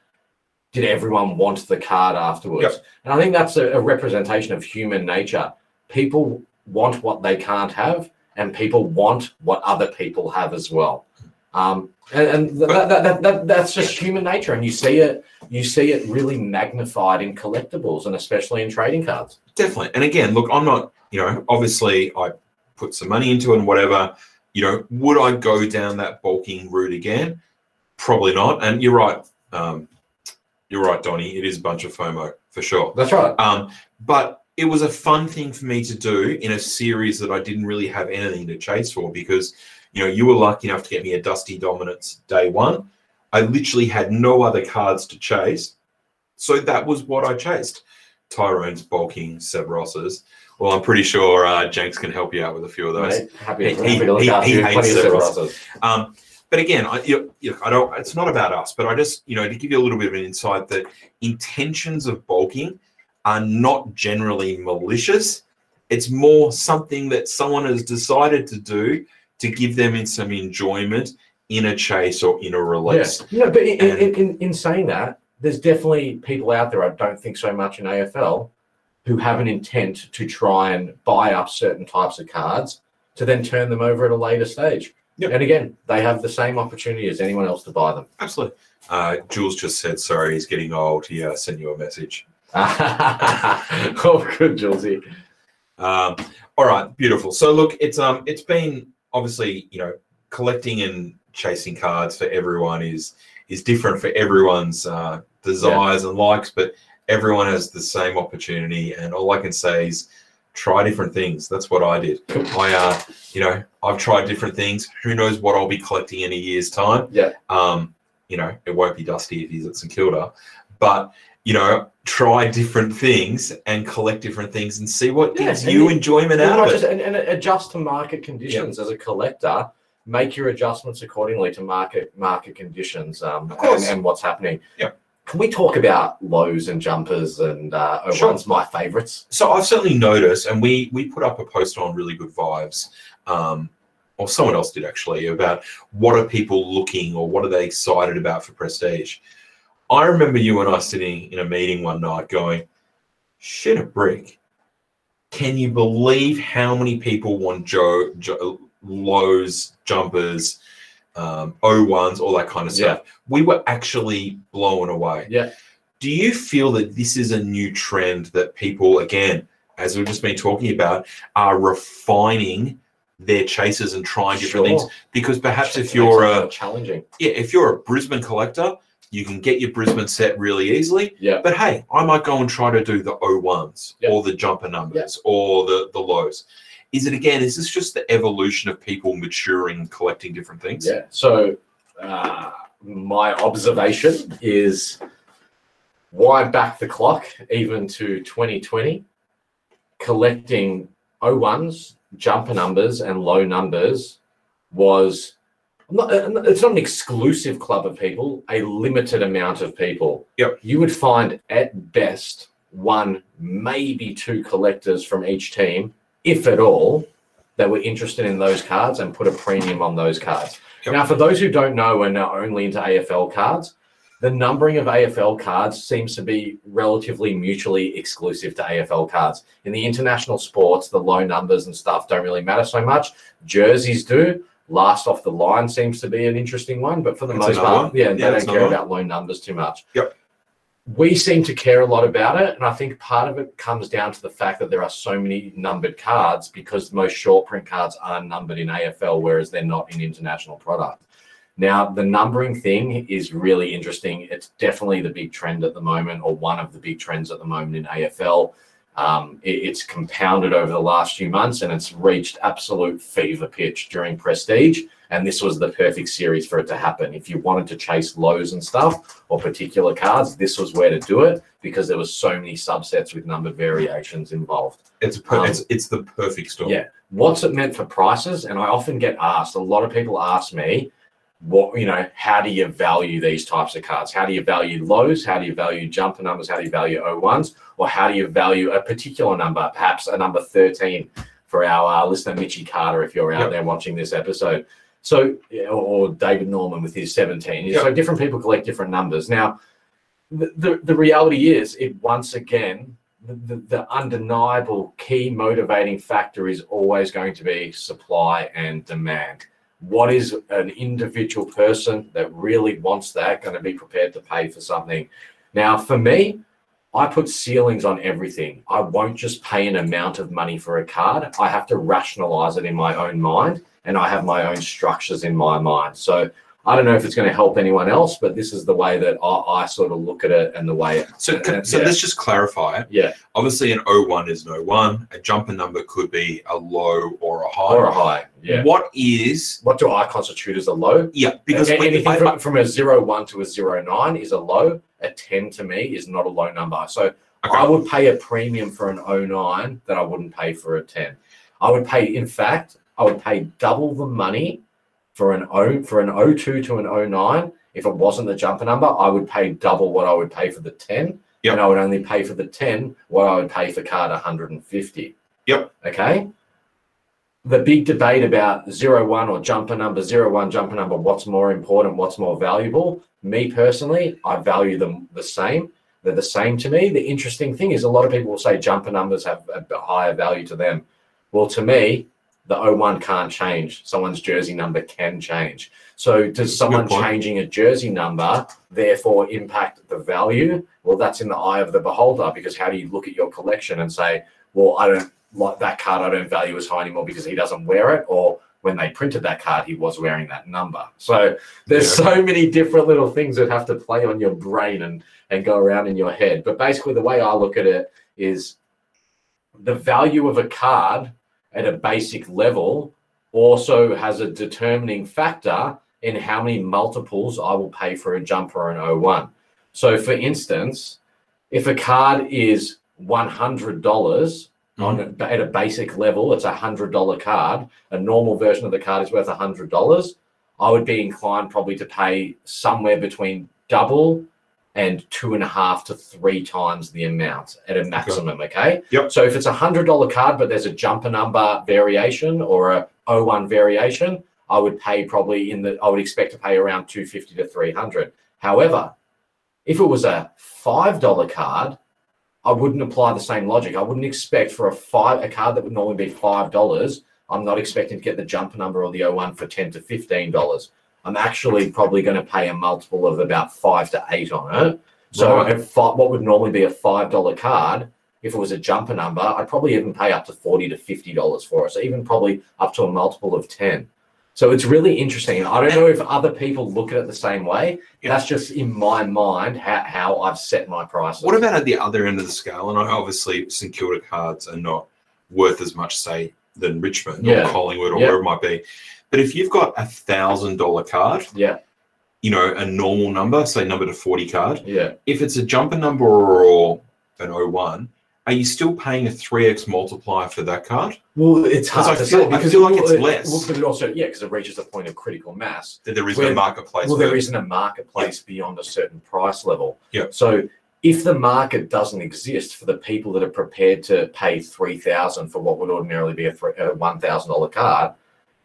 did everyone want the card afterwards. Yep. And I think that's a, a representation of human nature. People want what they can't have, and people want what other people have as well. Um, and and th- that, that, that, that, that's just human nature, and you see it. You see it really magnified in collectibles, and especially in trading cards. Definitely. And again, look, I'm not, you know, obviously I put some money into it and whatever. You know, would I go down that bulking route again? Probably not. And you're right. Um, you're right, Donny. It is a bunch of FOMO for sure. That's right. Um, but it was a fun thing for me to do in a series that I didn't really have anything to chase for because, you know, you were lucky enough to get me a Dusty Dominance day one. I literally had no other cards to chase. So that was what I chased. Tyrone's bulking Severos's. Well, I'm pretty sure uh, Jenks can help you out with a few of those. Mate, happy, He- happy to look he- after he you. hates Cerberus. Um, but again, I, you, you know, I don't. It's not about us, but I just, you know, to give you a little bit of an insight that intentions of bulking are not generally malicious. It's more something that someone has decided to do to give them in some enjoyment in a chase or in a release. Yeah, no, but in, And- in, in, in saying that, there's definitely people out there. I don't think so much in AFL who have an intent to try and buy up certain types of cards to then turn them over at a later stage. Yep. And again, they have the same opportunity as anyone else to buy them. Absolutely. Uh, Jules just said, sorry, he's getting old. He uh, sent you a message. oh, good, Julesy. Um, all right, beautiful. So look, it's um, it's been obviously you know collecting and chasing cards for everyone is is different for everyone's uh, desires and likes, but everyone has the same opportunity. And all I can say is try different things. That's what I did. I uh, you know, I've tried different things. Who knows what I'll be collecting in a year's time? Yeah. Um, you know, it won't be Dusty if he's at St Kilda, but you know, try different things and collect different things and see what Yeah, gives you you- enjoyment out of just, it. and, and adjust to market conditions as a collector. Make your adjustments accordingly to market market conditions um, and, and what's happening. Yeah. Can we talk about lows and jumpers and uh, Sure. my favorites? So I've certainly noticed, and we we put up a post on Really Good Vibes, um, or someone else did actually, about what are people looking or what are they excited about for Prestige. I remember you and I sitting in a meeting one night going, "Shit a brick! Can you believe how many people want Joe, Joe lows, jumpers, um, O1s, all that kind of stuff?" We were actually blown away. Yeah. Do you feel that this is a new trend that people, again, as we've just been talking about, are refining their chases and trying different things? Because perhaps if you're a challenging, yeah, if you're a Brisbane collector, you can get your Brisbane set really easily. Yeah. But hey, I might go and try to do the O1s Yeah. or the jumper numbers or the, the lows. Is it again, is this just the evolution of people maturing collecting different things? yeah. So uh, my observation is why back the clock even to 2020, collecting O1s, jumper numbers, and low numbers was not, uh, it's not an exclusive club of people, a limited amount of people. Yep. You would find at best one, maybe two collectors from each team, if at all, that were interested in those cards and put a premium on those cards. Yep. Now, for those who don't know and are only into AFL cards, the numbering of AFL cards seems to be relatively mutually exclusive to AFL cards. In the international sports, the low numbers and stuff don't really matter so much. Jerseys do. Last off the line seems to be an interesting one, but for the That's most part, one. yeah, Yeah, they don't care about low numbers too much. Yep. We seem to care a lot about it, and I think part of it comes down to the fact that there are so many numbered cards because most short print cards are numbered in AFL, whereas they're not in international product. Now, the numbering thing is really interesting. It's definitely the big trend at the moment, or one of the big trends at the moment in AFL. Um, it- it's compounded over the last few months and it's reached absolute fever pitch during Prestige. And this was the perfect series for it to happen. If you wanted to chase lows and stuff or particular cards, this was where to do it because there was so many subsets with numbered variations involved. It's, per- Um, it's it's the perfect storm. Yeah. What's it meant for prices? And I often get asked, a lot of people ask me, what, you know, how do you value these types of cards? How do you value lows? How do you value jumper numbers? How do you value O1s? Or how do you value a particular number, perhaps a number 13 for our uh, listener, Mitchy Carter, if you're out Yep. there watching this episode? So, or David Norman with his 17. Yep. So different people collect different numbers. Now, the, the, the reality is, it once again, the, the undeniable key motivating factor is always going to be supply and demand. What is an individual person that really wants that going to be prepared to pay for something? Now, for me, I put ceilings on everything. I won't just pay an amount of money for a card. I have to rationalize it in my own mind and I have my own structures in my mind. So I don't know if it's going to help anyone else, but this is the way that I, I sort of look at it and the way it, So, Uh, so yeah. let's just clarify it. Yeah. Obviously, an O1 is an O1. A jumper number could be a low or a high. or a high. Yeah. What is What do I constitute as a low? yeah? Because anything I- from, from a zero one to a zero nine is a low. A 10 to me is not a low number. So Okay. I would pay a premium for an 09 that I wouldn't pay for a 10. I would pay, in fact, I would pay double the money for an O for an 02 to an 09. If it wasn't the jumper number, I would pay double what I would pay for the 10. Yep. And I would only pay for the 10 what I would pay for card 150. Yep. Okay. The big debate about zero one or jumper number, zero one jumper number, what's more important, what's more valuable? Me personally, I value them the same. they're the same to me. The interesting thing is a lot of people will say jumper numbers have a higher value to them. Well, to me, the 01 can't change. Someone's jersey number can change. So does someone changing a jersey number therefore impact the value? Well, that's in the eye of the beholder because how do you look at your collection and say, well, I don't like that card, I don't value as high anymore because he doesn't wear it, or when they printed that card, he was wearing that number. So there's Yeah. so many different little things that have to play on your brain and and go around in your head. But basically, the way I look at it is the value of a card at a basic level also has a determining factor in how many multiples I will pay for a jumper in 01. So, for instance, if a card is $100 mm-hmm. on a, at a basic level, it's a $100 card, a normal version of the card is worth $100, I would be inclined probably to pay somewhere between double and two and a half to three times the amount at a maximum. Okay. Yep. So if it's a hundred dollar card, but there's a jumper number variation or a 01 variation, I would pay probably in the I would expect to pay around 250 to 300. However, if it was a five dollar card, I wouldn't apply the same logic. I wouldn't expect for a five a card that would normally be five dollars. I'm not expecting to get the jumper number or the 01 for 10 to 15 dollars. I'm actually probably going to pay a multiple of about five to eight on it. So Right. at what would normally be a five dollar card, if it was a jumper number, I'd probably even pay up to forty to fifty dollars for it. So even probably up to a multiple of ten. So it's really interesting. I don't know if other people look at it the same way. Yeah. That's just in my mind how, how I've set my prices. What about at the other end of the scale? And obviously St Kilda cards are not worth as much, say, than Richmond Yeah. or Collingwood or Yeah. wherever it might be. But if you've got a thousand dollar card, Yeah, you know, a normal number, say number to 40 card, yeah. if it's a jumper number or an 01, are you still paying a 3x multiplier for that card? Well, it's hard I to feel- say I because feel like it's it- less. Well, but it also yeah, because it reaches a point of critical mass. That there is Well, no marketplace. Well, there isn't a marketplace beyond a certain price level. Yeah. So if the market doesn't exist for the people that are prepared to pay three thousand for what would ordinarily be a one thousand dollar card,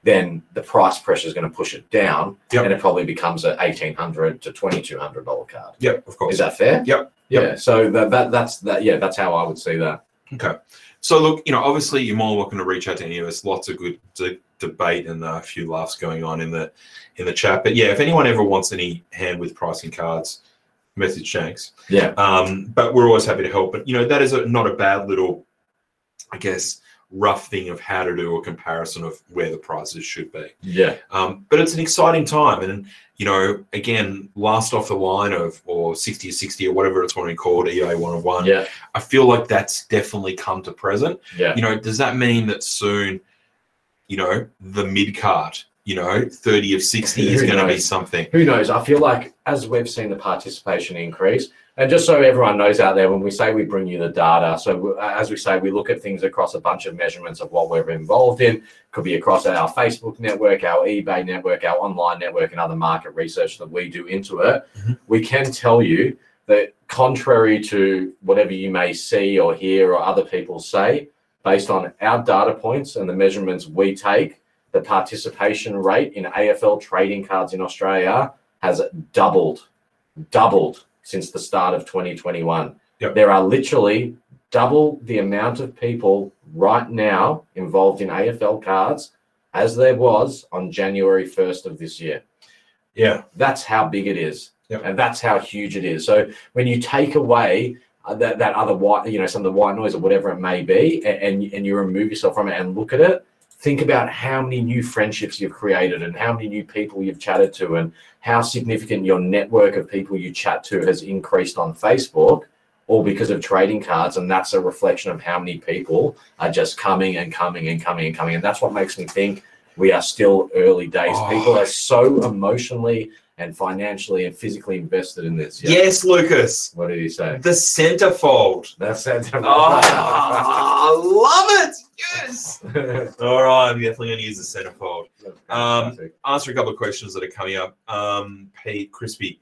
then the price pressure is going to push it down, Yep. and it probably becomes a eighteen hundred to twenty two hundred dollar card. Yep, of course. Is that fair? Yep. Yeah. So that, that that's that. Yeah, that's how I would see that. Okay. So look, you know, obviously you're more than welcome to reach out to any of us. Lots of good de- debate and uh, a few laughs going on in the in the chat. But yeah, if anyone ever wants any hand with pricing cards, message Shanks. Yeah. Um, but we're always happy to help. But you know, that is a, not a bad little, I guess, rough thing of how to do a comparison of where the prices should be. Yeah. Um, but it's an exciting time, and you know, again, last off the line of or sixty or sixty or whatever it's want to be called, EA one of one. Yeah. I feel like that's definitely come to present. Yeah. You know, does that mean that soon, you know, the mid card, you know, 30 of 60 is going to be something? who knows? I feel like as we've seen the participation increase, and just so everyone knows out there, when we say we bring you the data, so as we say, we look at things across a bunch of measurements of what we're involved in. Could be across our Facebook network, our eBay network, our online network, and other market research that we do into it. Mhm. We can tell you that, contrary to whatever you may see or hear or other people say, based on our data points and the measurements we take, the participation rate in AFL trading cards in Australia has doubled, doubled since the start of 2021. Yep. There are literally double the amount of people right now involved in AFL cards as there was on January 1st of this year. Yeah. That's how big it is. Yep. And that's how huge it is. So when you take away uh, that, that other white, you know, some of the white noise or whatever it may be, and, and you remove yourself from it and look at it, think about how many new friendships you've created and how many new people you've chatted to and how significant your network of people you chat to has increased on Facebook, all because of trading cards. And that's a reflection of how many people are just coming and coming and coming and coming. And that's what makes me think we are still early days. Oh. People are so emotionally and financially and physically invested in this. Yeah. Yes, Lucas. What did he say? The centerfold. That's it. Oh, I love it. Yes. All right. I'm definitely going to use the centerfold. Um, answer a couple of questions that are coming up. Um, Pete Crispy.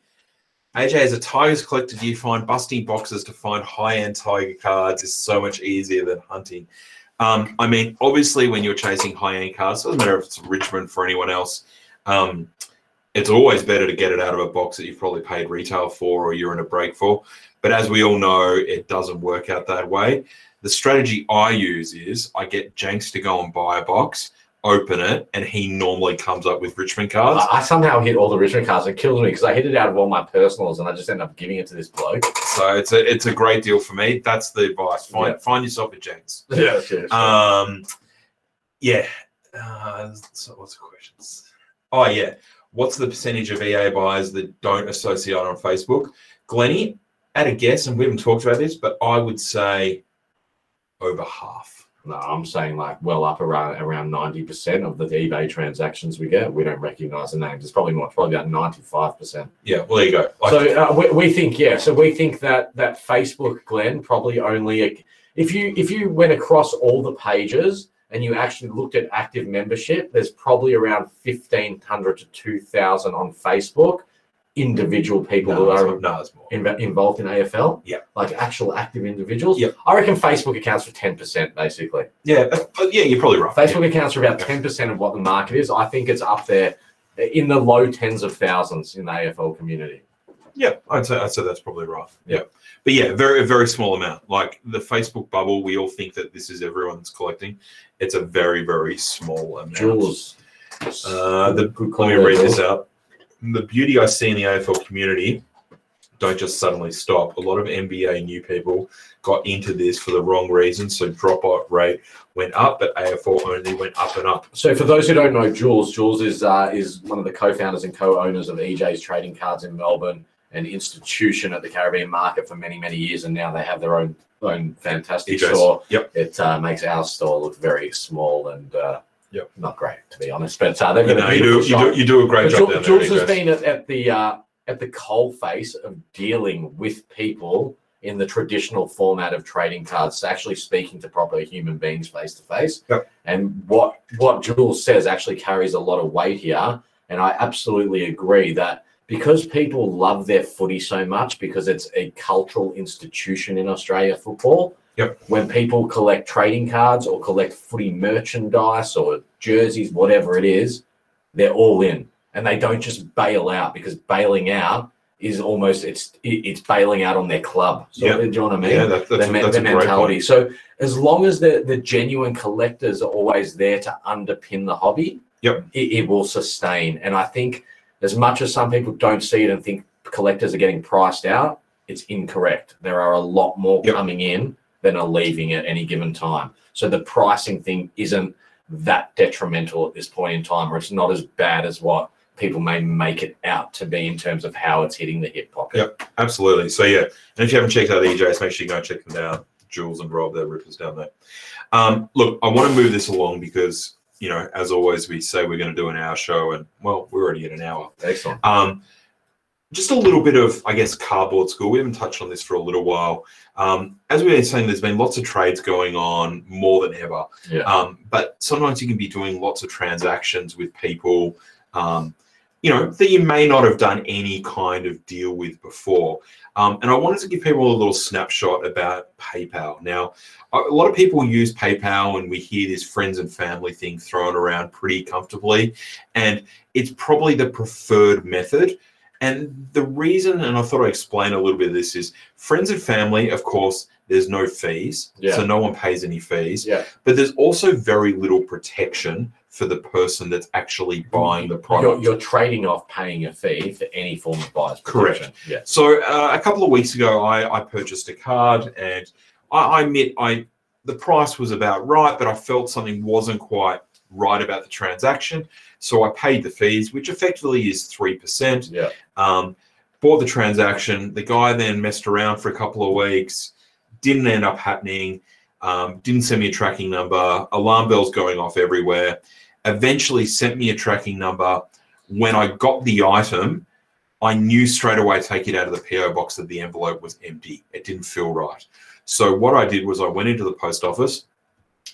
AJ, as a Tigers collector, do you find busting boxes to find high-end Tiger cards is so much easier than hunting? Um, I mean, obviously, when you're chasing high-end cards, doesn't matter if it's Richmond for anyone else. Um, it's always better to get it out of a box that you've probably paid retail for or you're in a break for. But as we all know, it doesn't work out that way. The strategy I use is I get Jenks to go and buy a box, open it, and he normally comes up with Richmond cards. I, I somehow hit all the Richmond cards. It kills me because I hit it out of all my personals and I just end up giving it to this bloke. So it's a it's a great deal for me. That's the advice. Find Yeah. find yourself a Jenks. Yeah, cheers. Um, yeah. Uh, so what's the questions? Oh yeah. What's the percentage of eBay buyers that don't associate on Facebook? Glenny, at a guess, and we haven't talked about this, but I would say over half. No, I'm saying like well up around around ninety percent of the eBay transactions we get, we don't recognize the names. It's probably more, probably about ninety five percent. Yeah. Well, there you go. Like, So uh, we, we think yeah. So we think that that Facebook, Glenn, probably only if you if you went across all the pages and you actually looked at active membership, there's probably around fifteen hundred to two thousand on Facebook, individual people no, who are no, inv- involved in AFL. Yeah. like actual active individuals. Yeah. I reckon Facebook accounts for ten percent basically. Yeah, yeah, you're probably right. Facebook accounts for about ten percent of what the market is. I think it's up there in the low tens of thousands in the AFL community. Yeah, I'd say I'd say that's probably right. Yeah. But yeah, very a very small amount. Like the Facebook bubble, we all think that this is everyone's collecting. It's a very very small amount. Jules. Uh, the, let me read this out. The beauty I see in the AFL community don't just suddenly stop. A lot of NBA new people got into this for the wrong reasons, so dropout rate went up, but AFL only went up and up. So for those who don't know, Jules, Jules is uh, is one of the co-founders and co-owners of EJ's Trading Cards in Melbourne, an institution at the Caribbean market for many many years, and now they have their own own fantastic store. Yep. It uh, makes our store look very small and uh, Yep. not great to be honest. But uh, they've You got a know, you do you do you do a great But job Ju- Jules has been at, at the uh, at the coal face of dealing with people in the traditional format of trading cards, actually speaking to proper human beings face to face. Yep. And what what Jules says actually carries a lot of weight here. And I absolutely agree that because people love their footy so much, because it's a cultural institution in Australia football. Yep. When people collect trading cards or collect footy merchandise or jerseys, whatever it is, they're all in and they don't just bail out because bailing out is almost it's it's bailing out on their club. So Yeah. do you know what I mean? Yeah, that, that's, the, that's the a great mentality. point. So as long as the the genuine collectors are always there to underpin the hobby, Yep. it, it will sustain. And I think as much as some people don't see it and think collectors are getting priced out, it's incorrect. There are a lot more Yep. coming in than are leaving at any given time. So the pricing thing isn't that detrimental at this point in time, or it's not as bad as what people may make it out to be in terms of how it's hitting the hip pocket. Yep. Absolutely. So yeah, and if you haven't checked out EJ's, make sure you go and check them out. Jules and Rob, they're rippers down there. Um, look, I want to move this along because you know, as always, we say we're going to do an hour show, and well, we're already at an hour. Excellent. Um, just a little bit of, I guess, cardboard school. We haven't touched on this for a little while. Um, as we've been saying, there's been lots of trades going on more than ever. Yeah. Um, but sometimes you can be doing lots of transactions with people, um, you know, that you may not have done any kind of deal with before. Um, and I wanted to give people a little snapshot about PayPal. Now, a lot of people use PayPal, and we hear this friends and family thing thrown around pretty comfortably. And it's probably the preferred method. And the reason, and I thought I'd explain a little bit of this, is friends and family, of course, there's no fees. Yeah. So no one pays any fees. Yeah. But there's also very little protection for the person that's actually buying the product. You're, you're trading off paying a fee for any form of buyer's Correct. Yeah. So uh, a couple of weeks ago, I, I purchased a card, and I, I admit I the price was about right, but I felt something wasn't quite right about the transaction. So I paid the fees, which effectively is three percent. Yeah. Um, bought the transaction. The guy then messed around for a couple of weeks, didn't end up happening. Um, didn't send me a tracking number. Alarm bells going off everywhere. Eventually sent me a tracking number. When I got the item, I knew straight away take it out of the PO box that the envelope was empty. It didn't feel right. So what I did was I went into the post office.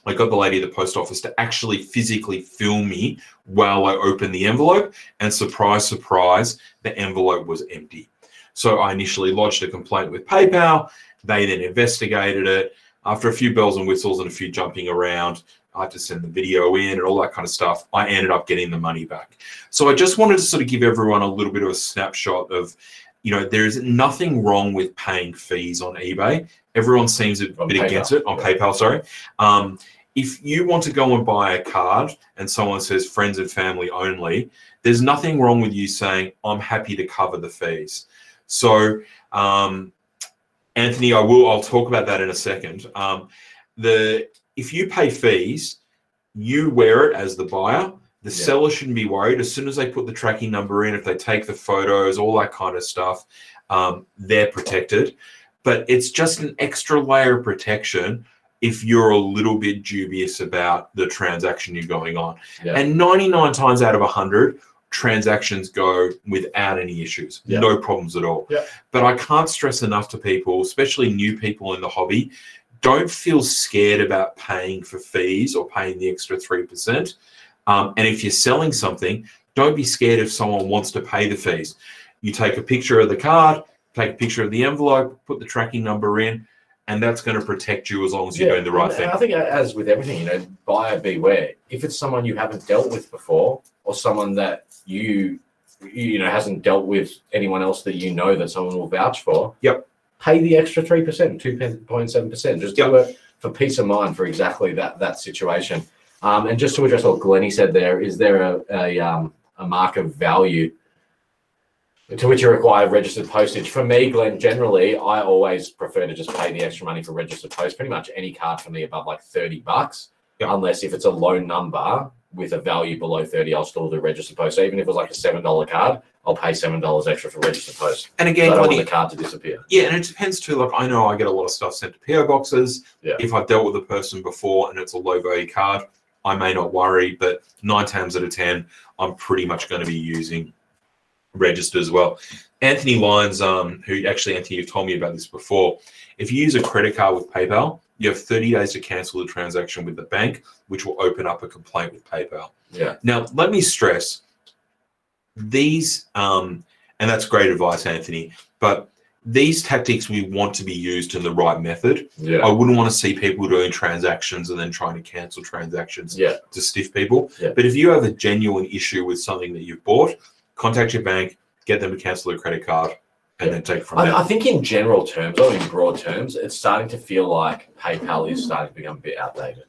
I got the lady at the post office to actually physically film me while I opened the envelope, and surprise, surprise, the envelope was empty. So I initially lodged a complaint with PayPal. They then investigated it. After a few bells and whistles and a few jumping around, I had to send the video in and all that kind of stuff. I ended up getting the money back. So I just wanted to sort of give everyone a little bit of a snapshot of, you know, there's nothing wrong with paying fees on eBay. Everyone seems a On bit PayPal, against it on yeah. PayPal. Sorry. Um, if you want to go and buy a card and someone says friends and family only, there's nothing wrong with you saying I'm happy to cover the fees. So, um, Anthony, I will. I'll talk about that in a second. Um, the if you pay fees, you wear it as the buyer. The Yeah. seller shouldn't be worried. As soon as they put the tracking number in, if they take the photos, all that kind of stuff, um, they're protected. But it's just an extra layer of protection if you're a little bit dubious about the transaction you're going on. Yeah. And 99 times out of 100, transactions go without any issues, Yeah. no problems at all. Yeah. But I can't stress enough to people, especially new people in the hobby, don't feel scared about paying for fees or paying the extra 3%. Um, and if you're selling something, don't be scared if someone wants to pay the fees. You take a picture of the card, take a picture of the envelope, put the tracking number in, and that's going to protect you as long as you're doing the right and- thing. and I think as with everything, you know, buyer beware. If it's someone you haven't dealt with before, or someone that you you know hasn't dealt with anyone else that you know that someone will vouch for, Yep. pay the extra three percent, two point seven percent. Just do it for peace of mind for exactly that that situation. Um, and just to address what Glennie said, there is there a a, um, a mark of value to which you require registered postage. For me, Glenn, generally, I always prefer to just pay the extra money for registered post. Pretty much any card for me above like 30 bucks, Yeah. unless if it's a low number with a value below 30, I'll still do registered post. So even if it was like a $7 card, I'll pay $7 extra for registered post. And again, I don't want the card to disappear. Yeah, and it depends too. Like I know I get a lot of stuff sent to PO boxes. Yeah. If I've dealt with a person before and it's a low value card, I may not worry, but nine times out of ten, I'm pretty much going to be using registered as well. Anthony Lyons, um, who actually Anthony, you've told me about this before. If you use a credit card with PayPal, you have 30 days to cancel the transaction with the bank, which will open up a complaint with PayPal. Yeah. Now, let me stress these, um, and that's great advice, Anthony, but these tactics we want to be used in the right method. Yeah. I wouldn't want to see people doing transactions and then trying to cancel transactions Yeah. to stiff people. Yeah. But if you have a genuine issue with something that you've bought, contact your bank, get them to cancel their credit card, and then take from there. I, I think in general terms, or in broad terms, it's starting to feel like PayPal is starting to become a bit outdated.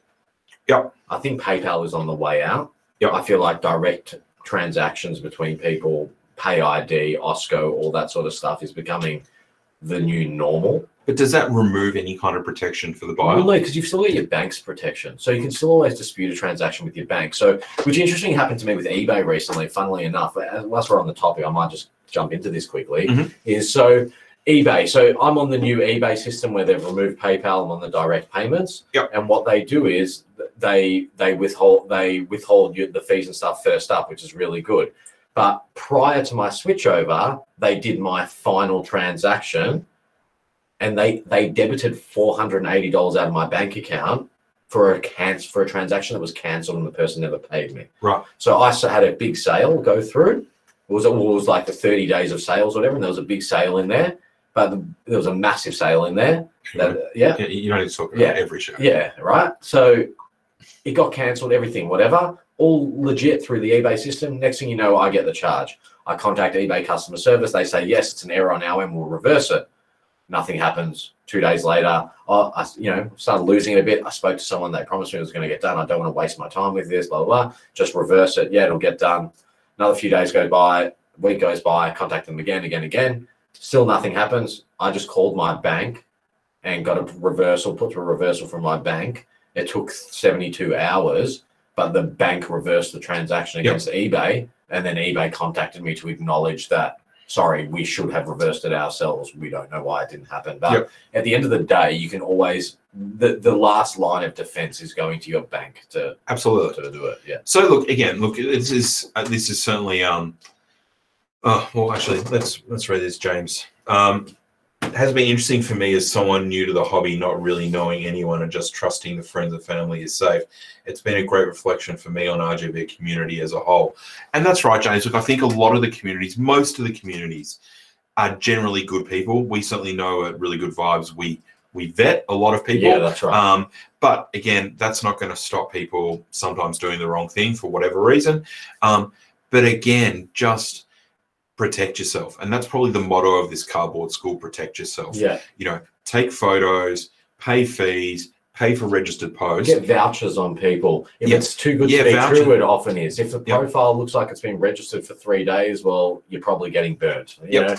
Yep. I think PayPal is on the way out. Yep. I feel like direct transactions between people, Pay ID, Osko, all that sort of stuff is becoming the new normal. but does that remove any kind of protection for the buyer? Well, no, because you've still got your bank's protection. So you can still always dispute a transaction with your bank. So, which interesting happened to me with eBay recently, funnily enough. Whilst we're on the topic, I might just jump into this quickly. Mhm. Is so eBay. So I'm on the new eBay system where they've removed PayPal. I'm on the direct payments. Yep. And what they do is they they withhold they withhold you the fees and stuff first up, which is really good. But prior to my switchover, they did my final transaction and they they debited four hundred and eighty dollars out of my bank account for a canc- for a transaction that was cancelled and the person never paid me. Right. So I had a big sale go through. It was it was like the thirty days of sales, or whatever, and there was a big sale in there. But the, there was a massive sale in there. That, uh, yeah, Yeah, you don't need to talk about Yeah. every show. yeah, right. So it got cancelled, everything, whatever, all legit through the eBay system. Next thing you know, I get the charge. I contact eBay customer service. They say yes, it's an error on our end. We'll reverse it. Nothing happens. Two days later, I, I you know started losing it a bit. I spoke to someone. They promised me it was going to get done. I don't want to waste my time with this. Blah blah. blah. Just reverse it. Yeah, it'll get done. Another few days go by. Week goes by. I contact them again, again, again. Still nothing happens. I just called my bank and got a reversal, put through a reversal from my bank. It took 72 hours, but the bank reversed the transaction Yep. against eBay. And then eBay contacted me to acknowledge that, sorry, we should have reversed it ourselves. We don't know why it didn't happen. But Yep. at the end of the day, you can always, the, the last line of defense is going to your bank to, Absolutely. to do it. Yeah. So look again. Look, this is uh, this is certainly. Um, oh well, actually, let's let's read this, James. Um, has been interesting for me as someone new to the hobby, not really knowing anyone and just trusting the friends and family is safe. It's been a great reflection for me on RGB community as a whole, and that's right, James. Look, I think a lot of the communities, most of the communities, are generally good people. We certainly know at really good vibes. We we vet a lot of people. Yeah, that's right. Um, but again, that's not going to stop people sometimes doing the wrong thing for whatever reason. Um, but again, just protect yourself, and that's probably the motto of this cardboard school: protect yourself. Yeah. You know, take photos, pay fees, pay for registered posts. Get vouchers on people. If Yeah. it's too good Yeah, to be voucher- true, it often is. If the Yep. profile looks like it's been registered for three days, well, you're probably getting burnt. You Yep. know.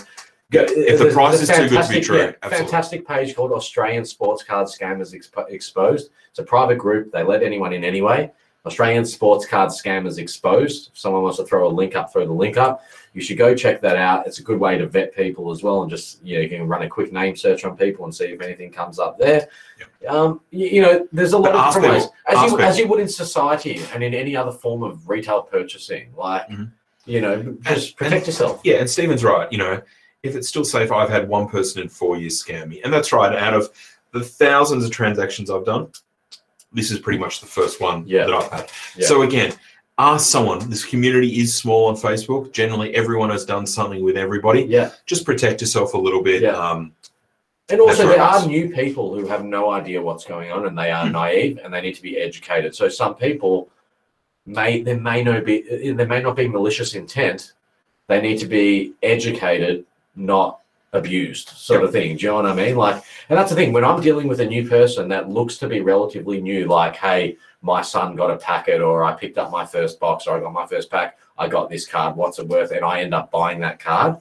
Go- If the price is too good to be true, yeah, fantastic page called Australian Sports Card Scammers Expo- Exposed. It's a private group. They let anyone in anyway. Australian Sports Card Scammers Exposed. If someone wants to throw a link up, throw the link up. You should go check that out. It's a good way to vet people as well, and just you know you can run a quick name search on people and see if anything comes up there. Um, you, you know, there's a lot But of different ways, as you as you would in society and in any other form of retail purchasing. Like, Mhm. you know, just And- protect yourself. Yeah, and Stephen's right. You know, if it's still safe, I've had one person in four years scam me, and that's right. Out of the thousands of transactions I've done, this is pretty much the first one Yeah. that I've had. Yeah. So again, ask someone. This community is small on Facebook. Generally, everyone has done something with everybody. Yeah. Just protect yourself a little bit. Yeah. Um, And also, there are new people who have no idea what's going on, and they are naive, and they need to be educated. So some people may there may not be there may not be malicious intent. They need to be educated, not abused, sort of thing. Do you know what I mean? Like, and that's the thing. When I'm dealing with a new person that looks to be relatively new, like, hey, my son got a packet, or I picked up my first box, or I got my first pack, I got this card, what's it worth? And I end up buying that card.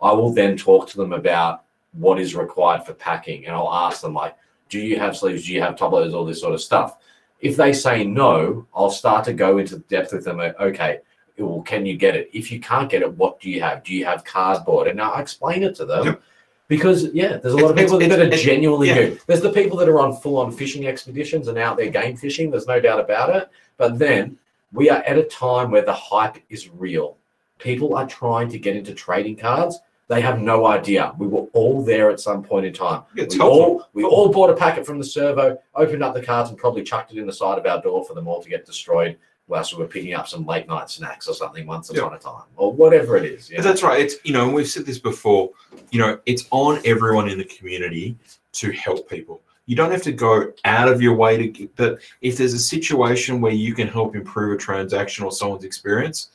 I will then talk to them about what is required for packing, and I'll ask them like, do you have sleeves? Do you have top loaders? All this sort of stuff. If they say no, I'll start to go into depth with them. Okay, well, can you get it? If you can't get it, what do you have? Do you have cardboard? And I explain it to them. Yep. Because yeah, there's a lot of people it's- that are it's- genuinely yeah. new. There's the people that are on full-on fishing expeditions and out there game fishing. There's no doubt about it. But then we are at a time where the hype is real. People are trying to get into trading cards. They have no idea. We were all there at some point in time. Yeah, we all we all bought a packet from the servo, opened up the cards, and probably chucked it in the side of our door for them all to get destroyed whilst we were picking up some late night snacks or something once Yeah. upon a time, or whatever it is. But that's right. It's you know, we've said this before. You know, it's on everyone in the community to help people. You don't have to go out of your way to get, but if there's a situation where you can help improve a transaction or someone's experience,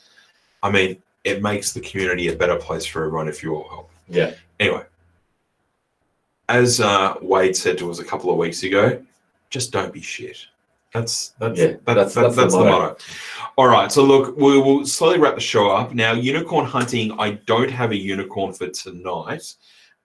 I mean, it makes the community a better place for everyone if you all help. Yeah. Anyway, as uh, Wade said to us a couple of weeks ago, just don't be shit. That's that's Yeah, that's, that's- that's, that's the the motto. All right, so look, we will slowly wrap the show up. Now, unicorn hunting, I don't have a unicorn for tonight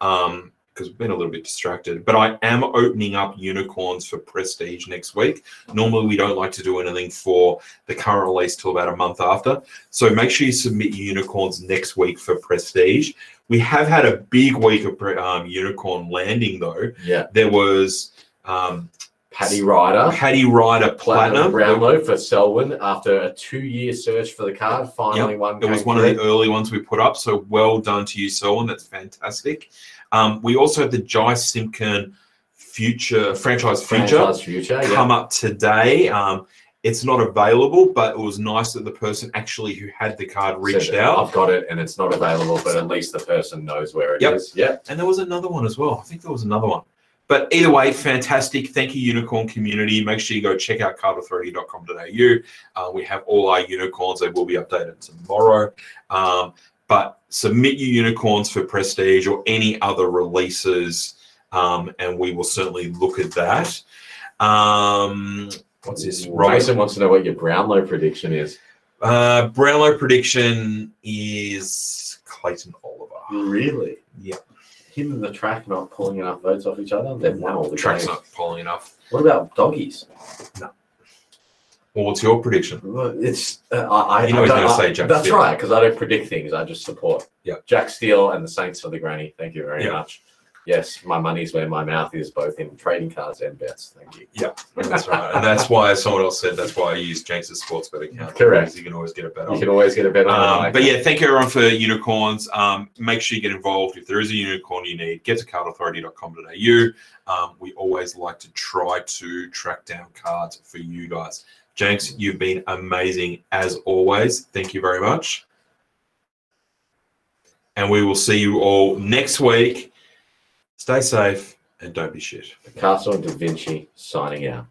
um, because we've been a little bit distracted, but I am opening up unicorns for Prestige next week. Normally, we don't like to do anything for the current release till about a month after. So make sure you submit your unicorns next week for Prestige. We have had a big week of um, unicorn landing, though. Yeah. There was um, Paddy Ryder, Paddy Ryder Platinum Platinum. Brownlow for Selwyn after a two-year search for the card. Finally, one. It was one of the early ones we put up. So well done to you, Selwyn. That's fantastic. Um, we also had the Jye Simpkin future franchise future Franchise future. Yeah. come up today. Um, it's not available, but it was nice that the person actually who had the card reached Said, out. I've got it, and it's not available, but at least the person knows where it is. Yep. Yep. And there was another one as well. I think there was another one. But either way, fantastic. Thank you, Unicorn community. Make sure you go check out cardauthority.com.au. Uh, we have all our unicorns. They will be updated tomorrow. Um, but submit your unicorns for Prestige or any other releases, um, and we will certainly look at that. Um, what's this? Robert? Jason wants to know what your Brownlow prediction is. Uh, Brownlow prediction is Clayton Oliver. Really? Yeah. Him and the track not pulling enough votes off each other. Won all the Track's games. not pulling enough. What about doggies? No. Well, what's your prediction? Well, It's uh, I. I You know I he's don't- gonna I- say Jack That's Steele. right, because I don't predict things. I just support. Yeah. Jack Steele and the Saints for the granny. Thank you very Yeah. much. Yes, my money's where my mouth is, both in trading cards and bets. Thank you. Yeah, that's right. And that's why someone else said that's why I use James's sports bet account. Correct. because You can always get a bet You on. can always get a bet on Um, but yeah, thank you everyone for unicorns. Um, make sure you get involved. If there is a unicorn you need, get to cardauthority.com.au. Um, we always like to try to track down cards for you guys. Jenks, you've been amazing as always. Thank you very much. And we will see you all next week. Stay safe and don't be shit. The Castle and Da Vinci signing out.